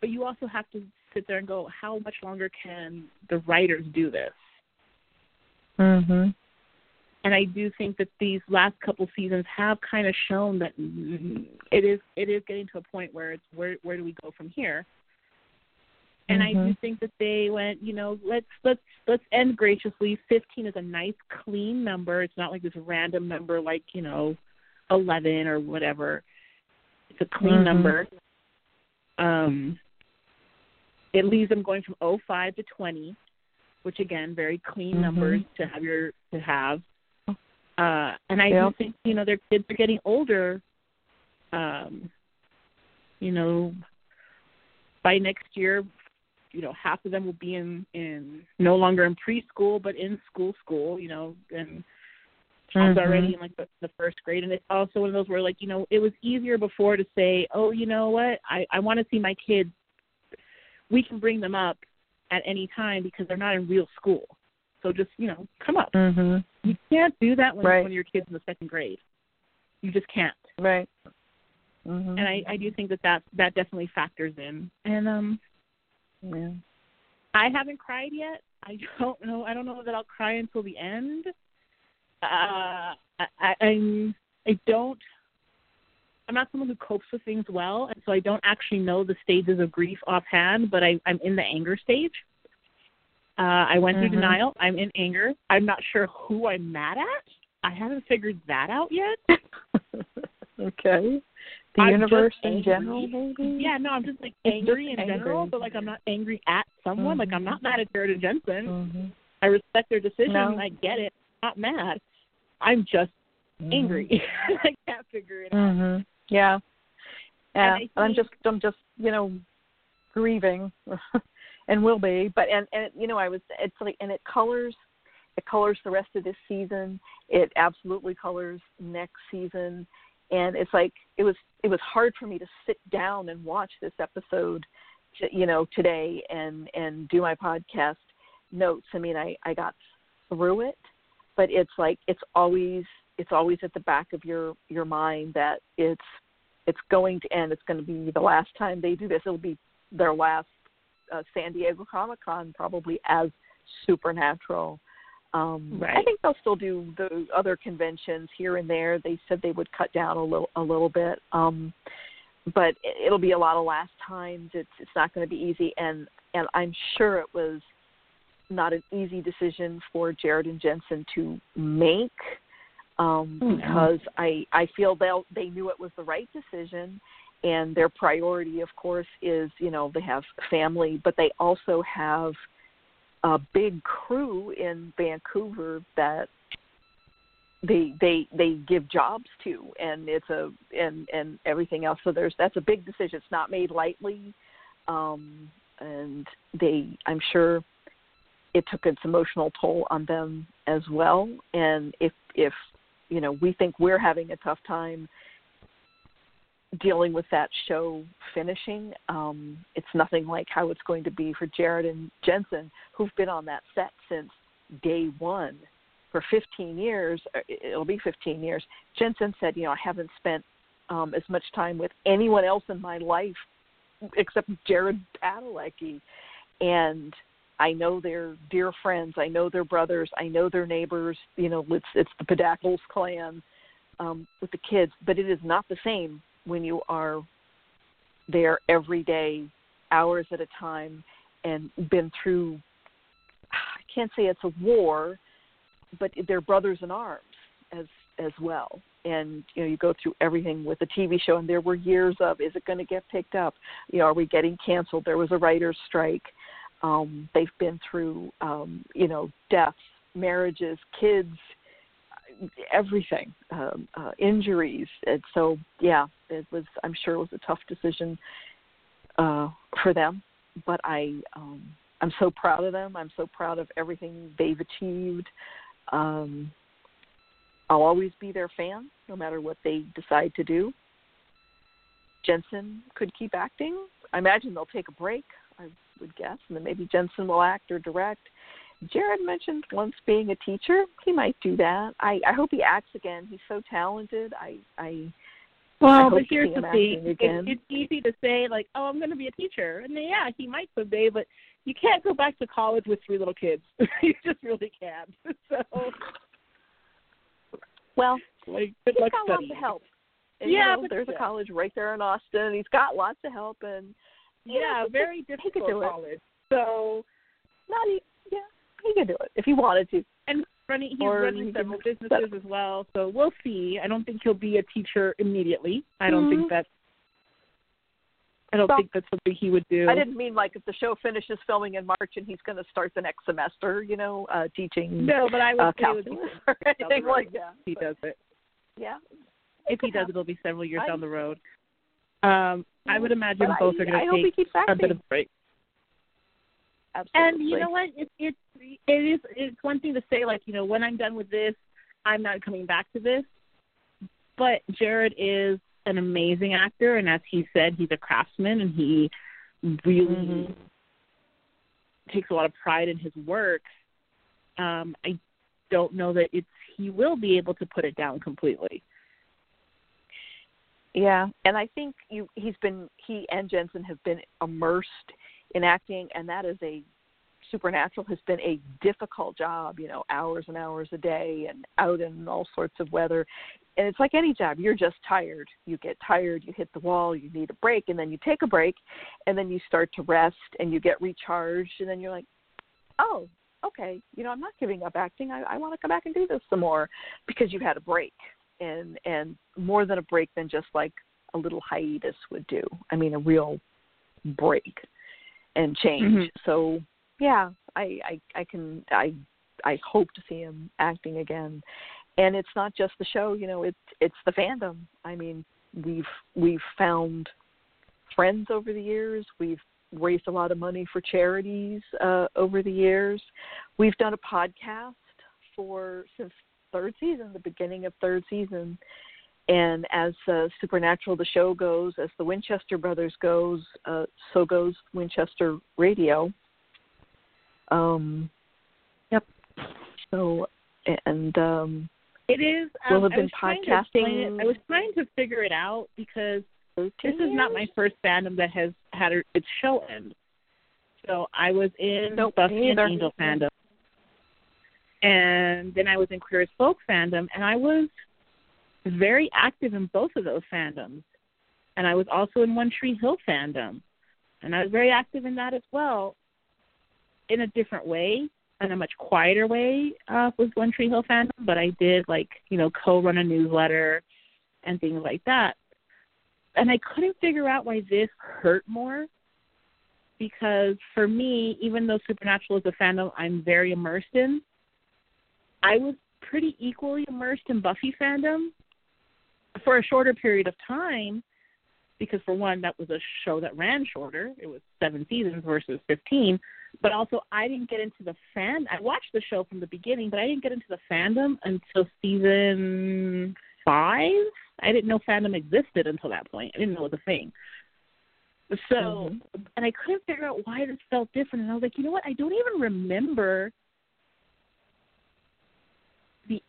but you also have to sit there and go, how much longer can the writers do this?
Mm-hmm.
And I do think that these last couple seasons have kind of shown that mm, it is it is getting to a point where it's where where do we go from here? And I do think that they went, you know, let's let's let's end graciously. Fifteen is a nice clean number. It's not like this random number like you know, eleven or whatever. It's a clean
Mhm.
number. Um, it leaves them going from 05 to 20, which again, very clean
Mhm.
numbers to have your to have. Uh, and I
Yep.
do think you know their kids are getting older. Um, you know, by next year, you know, half of them will be in in no longer in preschool but in school school. You know, and Tom's
Mhm.
already in like the, the first grade, and it's also one of those where like you know it was easier before to say, oh, you know what, I I want to see my kids. We can bring them up at any time because they're not in real school. So just you know, come up.
Mm-hmm.
You can't do that when
Right.
when your kid's in the second grade. You just can't.
Right. Mm-hmm.
And I I do think that that that definitely factors in. And um
yeah.
I haven't cried yet. I don't know. I don't know that I'll cry until the end. Uh, I, I'm. I don't. I'm not someone who copes with things well, and so I don't actually know the stages of grief offhand. But I, I'm in the anger stage. Uh, I went
Mhm.
through denial. I'm in anger. I'm not sure who I'm mad at. I haven't figured that out yet.
okay. The
I'm
universe in general, maybe.
Yeah, no, I'm just like
It's
angry
just
in general, but like I'm not angry at someone. Like I'm
Mhm.
not mad at Jared and Jensen.
Mm-hmm.
I respect their decision.
No.
I get it. I'm not mad. I'm just angry. I can't figure it out.
Mm-hmm. Yeah. Yeah.
I
And I'm just I'm just, you know, grieving and will be. But and, and you know, I was it's like and it colors it colors the rest of this season. It absolutely colors next season. And it's like it was it was hard for me to sit down and watch this episode to, you know, today and and do my podcast notes. I mean, I I got through it, but it's like it's always it's always at the back of your your mind that it's it's going to end. It's going to be the last time they do this. It'll be their last uh, San Diego Comic Con, probably as Supernatural. Um, I think they'll still do the other conventions here and there. They said they would cut down a little a little bit, um, but it- it'll be a lot of last times. It's it's not going to be easy, and and I'm sure it was not an easy decision for Jared and Jensen to make um,
no.
because I I feel they they knew it was the right decision, and their priority, of course, is you know they have family, but they also have a big crew in Vancouver that they they they give jobs to, and it's a and and everything else. So there's that's a big decision. It's not made lightly, um, and they I'm sure it took its emotional toll on them as well. And if if you know we think we're having a tough time dealing with that show finishing, um, it's nothing like how it's going to be for Jared and Jensen, who've been on that set since day one for 15 years. uh, It'll be 15 years. Jensen said, you know, I haven't spent um, as much time with anyone else in my life except Jared Padalecki, and I know they're dear friends. I know their brothers. I know their neighbors. You know, it's it's the Pedacles clan um, with the kids, but it is not the same when you are there every day, hours at a time, and been through. I can't say it's a war, but they're brothers in arms as as well. And you know, you go through everything with the TV show, and there were years of, is it going to get picked up? You know, are we getting canceled? There was a writers' strike. Um, they've been through, um, you know, deaths, marriages, kids, everything, um, uh, injuries. And so, yeah, it was. I'm sure it was a tough decision uh, for them, but I, um, I'm so proud of them. I'm so proud of everything they've achieved. Um, I'll always be their fan, no matter what they decide to do. Jensen could keep acting. I imagine they'll take a break. I would guess, and then maybe Jensen will act or direct. Jared mentioned once being a teacher. He might do that. I, I hope he acts again. He's so talented. I, I I
Well,
hope
but
to
here's the thing:
again.
it's, easy to say like, "Oh, I'm going to be a teacher," and then, yeah, he might someday, but you can't go back to college with three little kids. you just really can't. So,
well,
like, good
he's
luck
got lots of help. And, you
Yeah,
know,
but
there's a college right there in Austin, he's got lots of help. And you know,
Yeah, very difficult college. So,
Not yeah, he could do it if he wanted to.
and running, he's
Or
running
he
several businesses as well. So we'll see. I don't think he'll be a teacher immediately. I don't think
Mhm.
that's. I don't
Well,
think that's something he would do.
I didn't mean like if the show finishes filming in March and he's going to start the next semester, you know, uh, teaching
No, but I would
uh,
say it would be
calculus or anything like that.
he does it.
yeah,
If he
could
does,
happen.
it'll be several years
I-
down the road. Um, I would imagine both
I,
are going to take a bit of a break.
Absolutely.
And you know what? It, it it is it's one thing to say like you know when I'm done with this, I'm not coming back to this. But Jared is an amazing actor, and as he said, he's a craftsman, and he really
Mhm.
takes a lot of pride in his work. Um, I don't know that it's he will be able to put it down completely.
Yeah, and I think you he's been he and Jensen have been immersed in acting, and that is a Supernatural has been a difficult job, you know, hours and hours a day and out in all sorts of weather. And it's like any job, you're just tired. You get tired, you hit the wall, you need a break, and then you take a break, and then you start to rest and you get recharged, and then you're like, oh, okay, you know, I'm not giving up acting. I, I want to come back and do this some more because you had a break and and more than a break than just like a little hiatus would do. I mean, a real break and change.
Mhm.
So yeah, I, I I can I I hope to see him acting again. And it's not just the show, you know, it's it's the fandom. I mean, we've we've found friends over the years. We've raised a lot of money for charities uh, over the years. We've done a podcast for since third season, the beginning of third season. And as uh, Supernatural, the show goes, as the Winchester Brothers goes, uh, so goes Winchester Radio. Um,
Yep.
So, and um,
It is.
We'll
Um,
have
I
been
was trying to
podcasting-.
I was trying to figure it out because this is not my first fandom that has had a, its show end. So I was in
Nope,
Buffy and. Angel fandom, and then I was in Queer as Folk fandom, and I was very active in both of those fandoms. And I was also in One Tree Hill fandom, and I was very active in that as well, in a different way, in a much quieter way uh, with One Tree Hill fandom. But I did like you know co-run a newsletter and things like that. And I couldn't figure out why this hurt more because for me, even though Supernatural is a fandom I'm very immersed in, I was pretty equally immersed in Buffy fandom for a shorter period of time because for one that was a show that ran shorter. It was seven seasons versus 15 but also i didn't get into the fan i watched the show from the beginning but i didn't get into the fandom until season five. I didn't know fandom existed until that point. I didn't know it was a thing. So
Mhm.
and i couldn't figure out why this felt different. And i was like you know what? I don't even remember the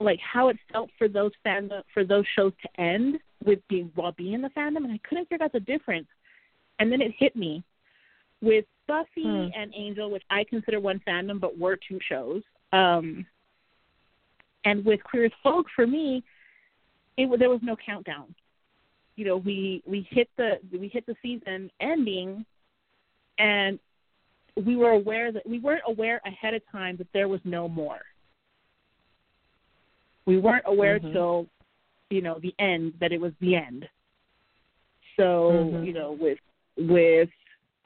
like how it felt for those fandom for those shows to end with being while being in the fandom and I couldn't figure out the difference. And then it hit me with Buffy
Hmm.
and Angel, which I consider one fandom but were two shows. Um and with Queer as Folk for me, it there was no countdown. You know, we we hit the we hit the season ending and we were aware that we weren't aware ahead of time that there was no more. We weren't aware
Mhm.
till you know the end that it was the end. So
Mhm.
you know with with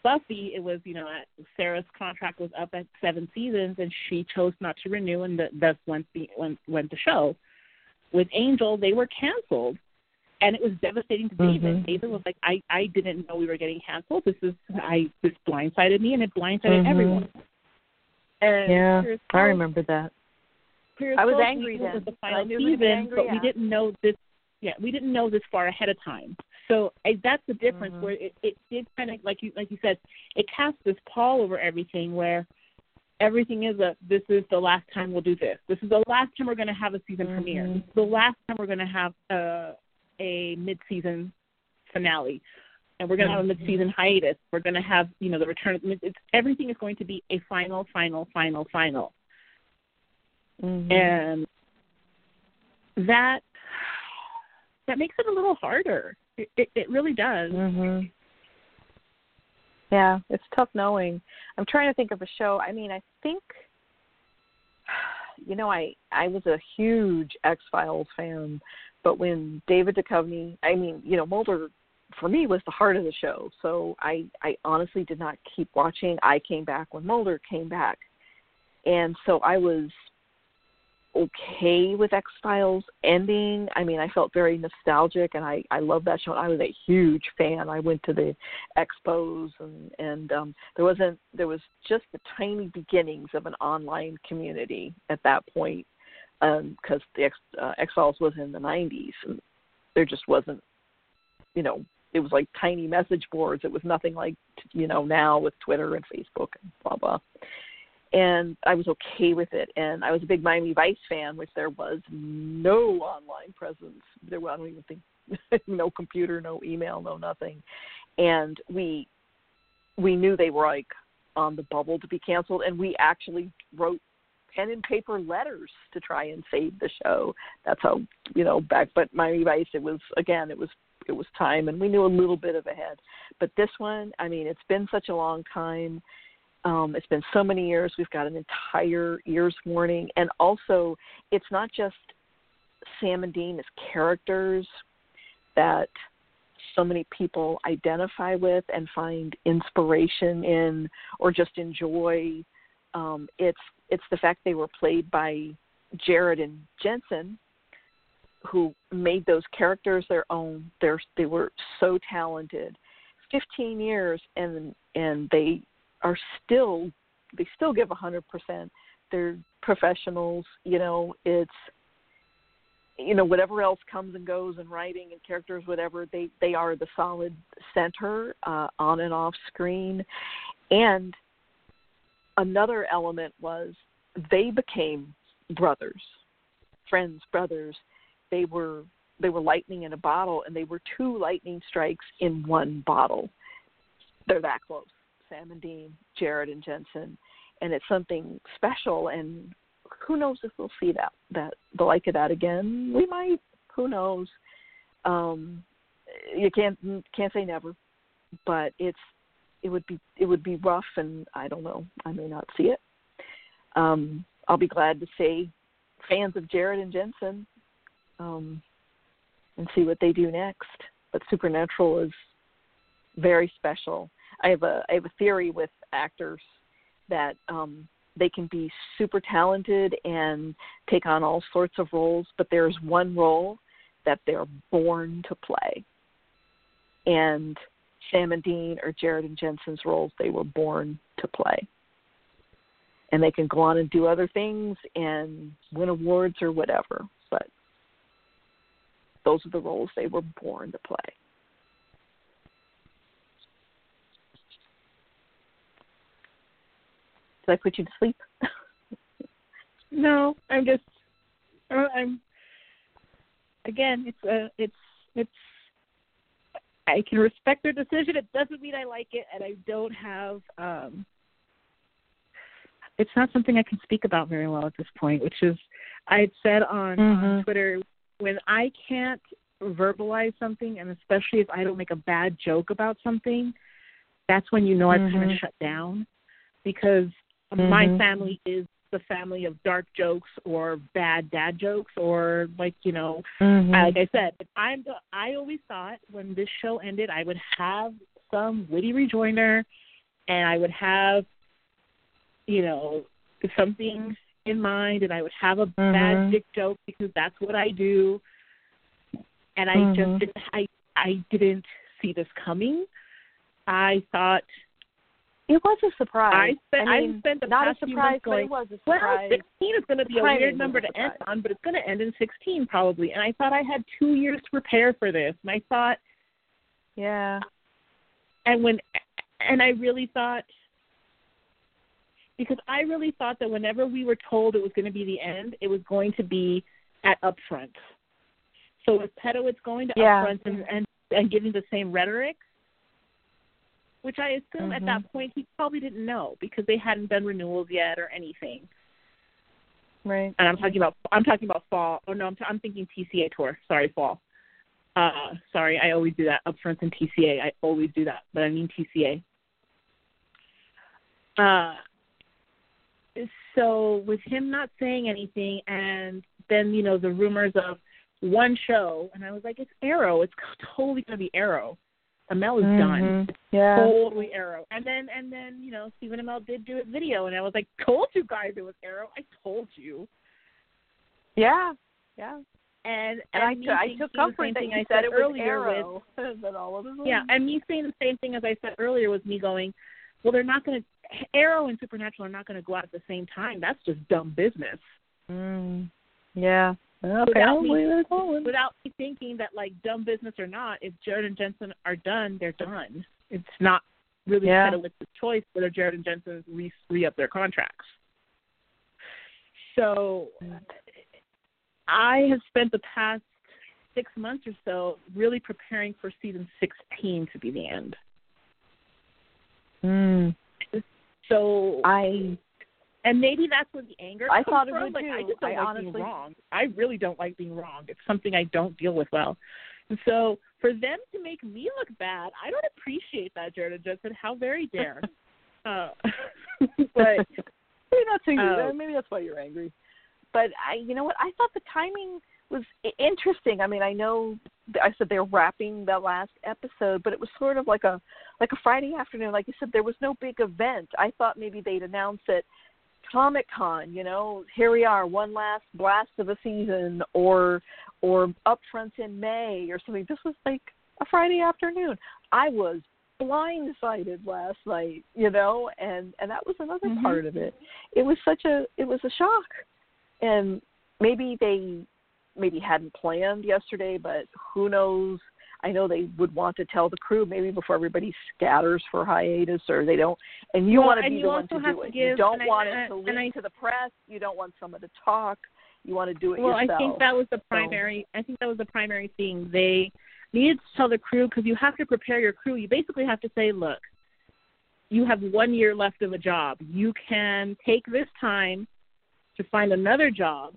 Buffy, it was you know Sarah's contract was up at seven seasons and she chose not to renew and that thus went the went went the show. With Angel, they were canceled, and it was devastating to David.
Mhm.
David was like, I I didn't know we were getting canceled. This is I this blindsided me and it blindsided
Mhm.
everyone. And
yeah, I remember that. I was angry
it was
then.
the
I
final
knew we would be
season,
angry,
but we didn't know this. Yeah, we didn't know this far ahead of time. So I, that's the difference
Mhm.
where it, it did kind of like you like you said, it cast this pall over everything where everything is a this is the last time we'll do this. This is the last time we're going to have a season premiere.
Mhm.
This is the last time we're going to have a a mid-season finale. And we're going to have a
Mhm.
mid-season hiatus. We're going to have, you know, the return. Of, it's everything is going to be a final, final, final, final
Mhm.
and that that makes it a little harder. It it, it really does.
Mhm. Yeah, it's tough knowing. I'm trying to think of a show. I mean, I think you know, I I was a huge X Files fan, but when David Duchovny, I mean, you know, Mulder for me was the heart of the show. So I I honestly did not keep watching. I came back when Mulder came back. And so I was okay with X Files ending. I mean, I felt very nostalgic, and I I love that show. I was a huge fan. I went to the expos, and and um, there wasn't there was just the tiny beginnings of an online community at that point, because the X uh, X Files was in the '90s, and there just wasn't, you know. It was like tiny message boards. It was nothing like, you know, now with Twitter and Facebook and blah blah and I was okay with it. And I was a big Miami Vice fan, which there was no online presence. There, was, I don't even think, no computer, no email, no nothing. And we we knew they were like on the bubble to be canceled, and we actually wrote pen and paper letters to try and save the show. That's how you know back. But Miami Vice, it was again, it was it was time, and we knew a little bit of ahead. But this one, I mean, it's been such a long time. Um, it's been so many years. We've got an entire year's warning, and also it's not just Sam and Dean as characters that so many people identify with and find inspiration in or just enjoy. Um, it's it's the fact they were played by Jared and Jensen, who made those characters their own. They're, they were so talented. Fifteen years, and and they are still they still give a hundred percent. They're professionals. You know, it's you know whatever else comes and goes in writing and characters whatever they they are the solid center uh, on and off screen and another element was they became brothers friends brothers they were they were lightning in a bottle and they were two lightning strikes in one bottle they're that close sam and dean jared and jensen and it's something special and who knows if we'll see that that the like of that again? We might. Who knows? Um, you can't can't say never, but it's it would be it would be rough, and I don't know. I may not see it. Um, I'll be glad to see fans of Jared and Jensen um, and see what they do next. But Supernatural is very special. I have a I have a theory with actors that um, they can be super talented and take on all sorts of roles, but there's one role that they're born to play. And Sam and Dean or Jared and Jensen's roles they were born to play. And they can go on and do other things and win awards or whatever, but those are the roles they were born to play. Did I put you to sleep?
no, I'm just I'm again, it's a uh, it's it's I can respect their decision. It doesn't mean I like it and I don't have um it's not something I can speak about very well at this point, which is I had said on, mm-hmm. on Twitter when I can't verbalize something and especially if I don't make a bad joke about something, that's when you know I've mm-hmm. kind of shut down because Mm-hmm. My family is the family of dark jokes or bad dad jokes or like you know mm-hmm. like i said i'm the, i always thought when this show ended i would have some witty rejoinder and i would have you know something in mind and i would have a mm-hmm. bad dick joke because that's what i do and i mm-hmm. just i i didn't see this coming i thought
it was a surprise.
I spent,
I, mean,
I spent the
not
past
a surprise,
few months going,
but it was a surprise.
Well, 16 is going to be a weird number to
end
on, but it's going to end in 16 probably. And I thought I had two years to prepare for this, and I thought,
yeah.
And when, and I really thought, because I really thought that whenever we were told it was going to be the end, it was going to be at upfront. So with Pedowitz going to
yeah.
upfront and, and and giving the same rhetoric which I assume
mm-hmm.
at that point he probably didn't know because they hadn't done renewals yet or anything.
Right.
And I'm talking about I'm talking about fall. Oh no, I'm t- I'm thinking TCA tour. Sorry, fall. Uh, sorry, I always do that upfront in TCA. I always do that, but I mean TCA. Uh, so with him not saying anything, and then you know the rumors of one show, and I was like, it's Arrow. It's totally gonna be Arrow. Amell is
mm-hmm.
done.
Yeah.
Totally Arrow. And then and then, you know, Stephen Amell did do a video and I was like, Told you guys it was Arrow. I told you.
Yeah. Yeah.
And
and,
and
I, t- I took comfort that you
I
said,
said
it was
earlier
Arrow.
With,
that all of them.
Yeah, and me saying the same thing as I said earlier was me going, Well they're not gonna Arrow and Supernatural are not gonna go out at the same time. That's just dumb business.
Mm. Yeah. Okay,
without, me, without me thinking that like dumb business or not, if Jared and Jensen are done, they're done. It's not really
yeah.
kind of with the choice whether Jared and Jensen re re up their contracts. So I have spent the past six months or so really preparing for season sixteen to be the end.
Mm.
So So
I
and maybe that's where the anger
I thought it
from.
would
like
too.
I just don't
I
like
honestly-
being wrong. I really don't like being wrong. It's something I don't deal with well. And so for them to make me look bad, I don't appreciate that, Jared and Jensen. How very dare. uh, but
maybe that's who.
Oh.
maybe that's why you're angry. But I, you know what? I thought the timing was i- interesting. I mean, I know I said they're wrapping the last episode, but it was sort of like a like a Friday afternoon. Like you said, there was no big event. I thought maybe they'd announce it. Comic Con, you know, here we are, one last blast of a season, or or upfronts in May or something. This was like a Friday afternoon. I was blindsided last night, you know, and and that was another
Mhm.
part of it. It was such a it was a shock, and maybe they maybe hadn't planned yesterday, but who knows? I know they would want to tell the crew maybe before everybody scatters for hiatus, or they don't. And you
Well,
want to be the one to do
to
it. you don't want
I-
it to leak
I-
to the press. You don't want someone to talk. You want to do it
well,
yourself.
I think that was the primary. I think that was the primary thing. They needed to tell the crew because you have to prepare your crew. You basically have to say, look, you have one year left of a job. You can take this time to find another job,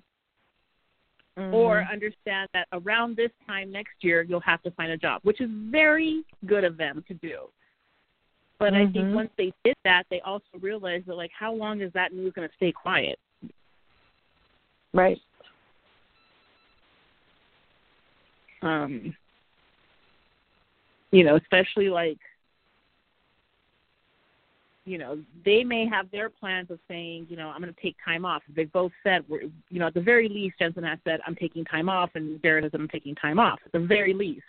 or
Mhm.
understand that around this time next year you'll have to find a job, which is very good of them to do. But I think
Mhm.
once they did that, they also realized that like, how long is that news going to stay quiet?
right.
um you know especially like you know they may have their plans of saying you know i'm going to take time off they both said we're you know at the very least jensen has said i'm taking time off and jared has said i'm taking time off at the very least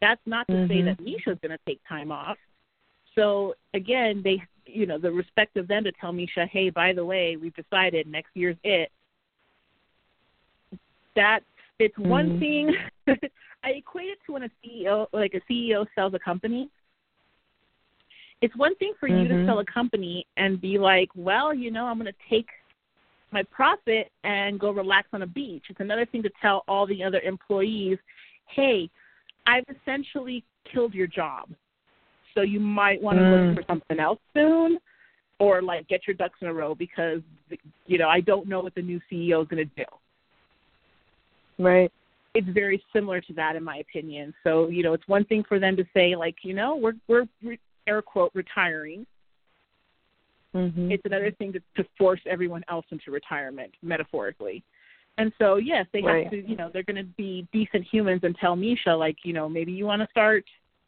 that's not to say
Mhm.
that misha's going to take time off so again they you know the respect of them to tell misha hey by the way we've decided next year's it that it's one
Mhm.
thing I equate it to when a CEO like a CEO sells a company. It's one thing for you to
Mhm.
sell a company and be like, well, you know, I'm going to take my profit and go relax on a beach. It's another thing to tell all the other employees, hey, I've essentially killed your job. So you might want to
Mm.
look for something else soon or like get your ducks in a row because you know, I don't know what the new CEO is going to do
Right.
it's very similar to that in my opinion. So you know, it's one thing for them to say like, you know, we're we're re- air quote retiring.
Mhm.
It's another thing to, to force everyone else into retirement, metaphorically. And so yes, they have
Right.
to, you know, they're going to be decent humans and tell Misha like, you know, maybe you want to start,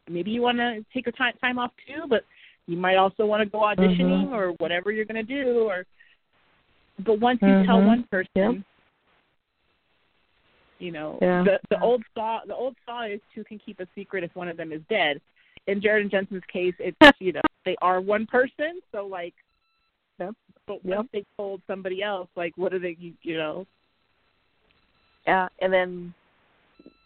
maybe you want to take a time time off too, but you might also want to go auditioning
Mhm.
or whatever you're going to do. Or, but once you tell
Mhm.
one person,
Yep.
you know,
Yeah.
the the old saw the old saw is two can keep a secret if one of them is dead. In Jared and Jensen's case, it's you know they are one person, so like,
Yep.
but
Yep.
once they told somebody else, like, what are they? You, you know,
Yeah, and then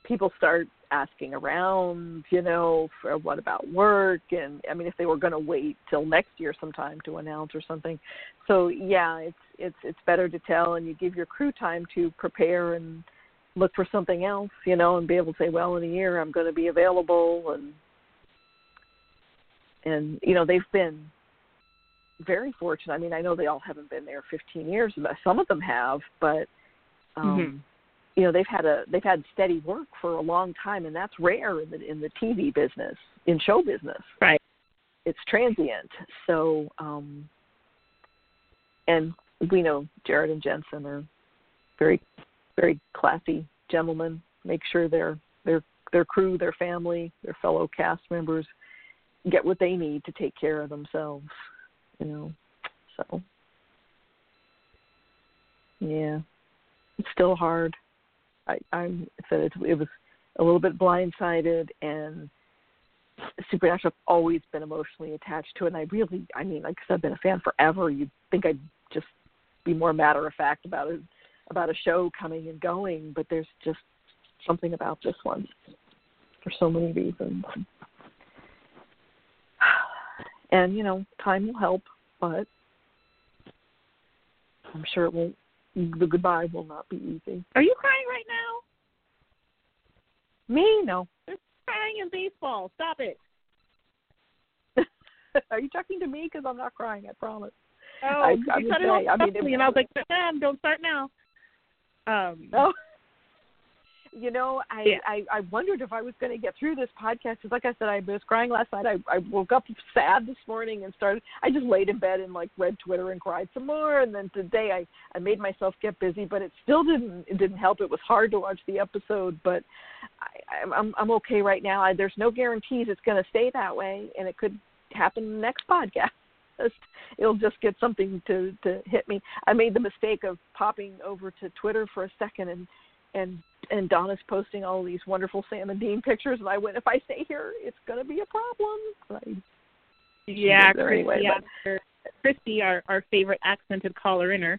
people start asking around, you know, for what about work and I mean if they were going to wait till next year sometime to announce or something. So, yeah, it's it's it's better to tell and you give your crew time to prepare and look for something else, you know, and be able to say, well, in a year I'm going to be available and and you know, they've been very fortunate. I mean, I know they all haven't been there 15 years, but some of them have, but um
Mhm.
you know they've had a they've had steady work for a long time and that's rare in the in the TV business in show business
right?
it's transient so um and we know Jared and Jensen are very very classy gentlemen make sure their their their crew their family their fellow cast members get what they need to take care of themselves you know so. Yeah. It's still hard. I, I'm said it, it was a little bit blindsided and Supernatural I've always been emotionally attached to it and I really I mean like 'cause I've been a fan forever. You'd think I'd just be more matter of fact about it about a show coming and going but there's just something about this one for so many reasons and you know time will help but I'm sure it won't the goodbye will not be easy
Are you crying right now?
me no
They're crying in baseball. Stop it.
Are you talking to me? Because I'm not crying. I promise.
Oh,
I-
you
I
said it all
I mean, it-
and I was like, "Damn, don't start now." Um,
Oh. You know, I,
Yeah.
I I wondered if I was going to get through this podcast because, like I said, I was crying last night. I I woke up sad this morning and started. I just laid in bed and like read Twitter and cried some more. And then today I I made myself get busy, but it still didn't it didn't help. It was hard to watch the episode, but I, I'm I'm I'm okay right now. I, there's no guarantees it's going to stay that way, and it could happen in the next podcast. It'll just get something to to hit me. I made the mistake of popping over to Twitter for a second and and and Donna's posting all these wonderful Sam and Dean pictures, and I went, if I stay here, it's going to be a problem. I,
yeah, Christy,
anyway,
her- Christy, our our favorite accented caller inner,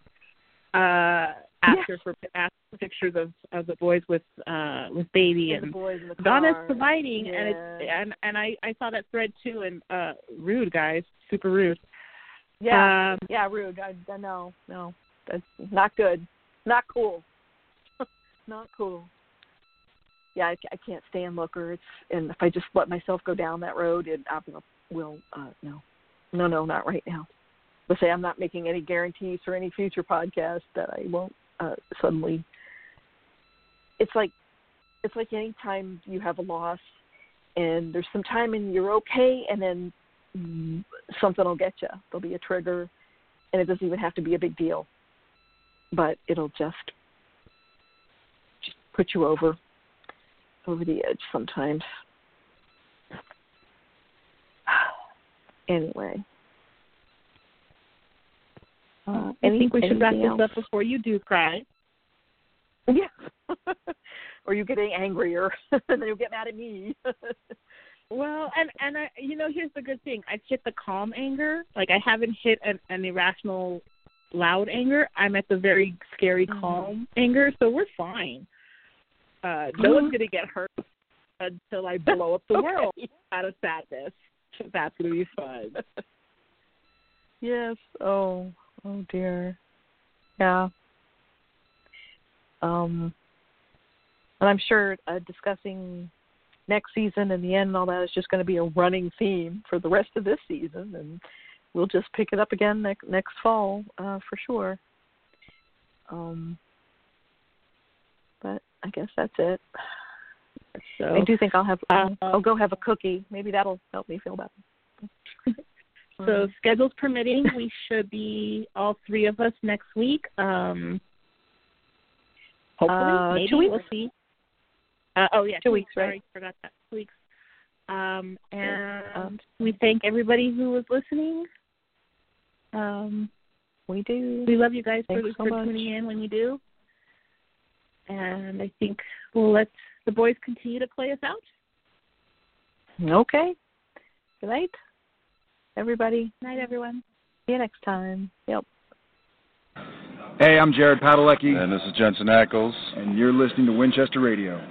uh, asked her for asked for pictures of of the boys with uh with baby
and the boys in the car.
Donna's providing, and
Yeah.
it's and and I I saw that thread too, and uh, rude guys, super rude.
yeah,
Um,
yeah, rude. I, I no, no, that's not good, not cool, not cool. Yeah, I, I can't stand Looker. It's and if I just let myself go down that road, it I will- will uh, no, no, no, not right now. But say I'm not making any guarantees for any future podcast that I won't uh, suddenly. It's like, it's like any time you have a loss, and there's some time and you're okay, and then something will get you. There'll be a trigger, and it doesn't even have to be a big deal, but it'll just put you over over the edge sometimes. anyway. Uh,
I think we should wrap this
else?
up before you do cry.
Yeah. or you getting angrier, and then you'll get mad at me.
Well, and and I, you know, here's the good thing. I've hit the calm anger. Like I haven't hit an, an irrational, loud anger. I'm at the very scary,
Mhm.
calm anger. So we're fine. Uh, no one's
Mhm.
gonna get hurt until I blow up the
Okay.
world out of sadness. That's gonna be fun.
yes. Oh. Oh dear. Yeah. Um. And I'm sure uh, discussing next season and the end and all that is just going to be a running theme for the rest of this season, and we'll just pick it up again next next fall uh, for sure. Um. But I guess that's it.
So
I do think I'll have.
Uh,
I'll go have a cookie. Maybe that'll help me feel better.
So schedules permitting, we should be all three of us next week. Um, hopefully,
Uh,
maybe
two weeks.
we'll see. Uh, oh yeah,
Two weeks, right?
Sorry, forgot that. Two weeks. Um, and
Um,
we thank everybody who was listening. Um,
we do.
we love you guys for,
Thanks so
for tuning in when you do. And I think we'll let the boys continue to play us out.
Okay. Good night, everybody.
Night, everyone.
See you next time. Yep.
Hey, I'm Jared Padalecki,
And this is Jensen Ackles.
and you're listening to Winchester Radio.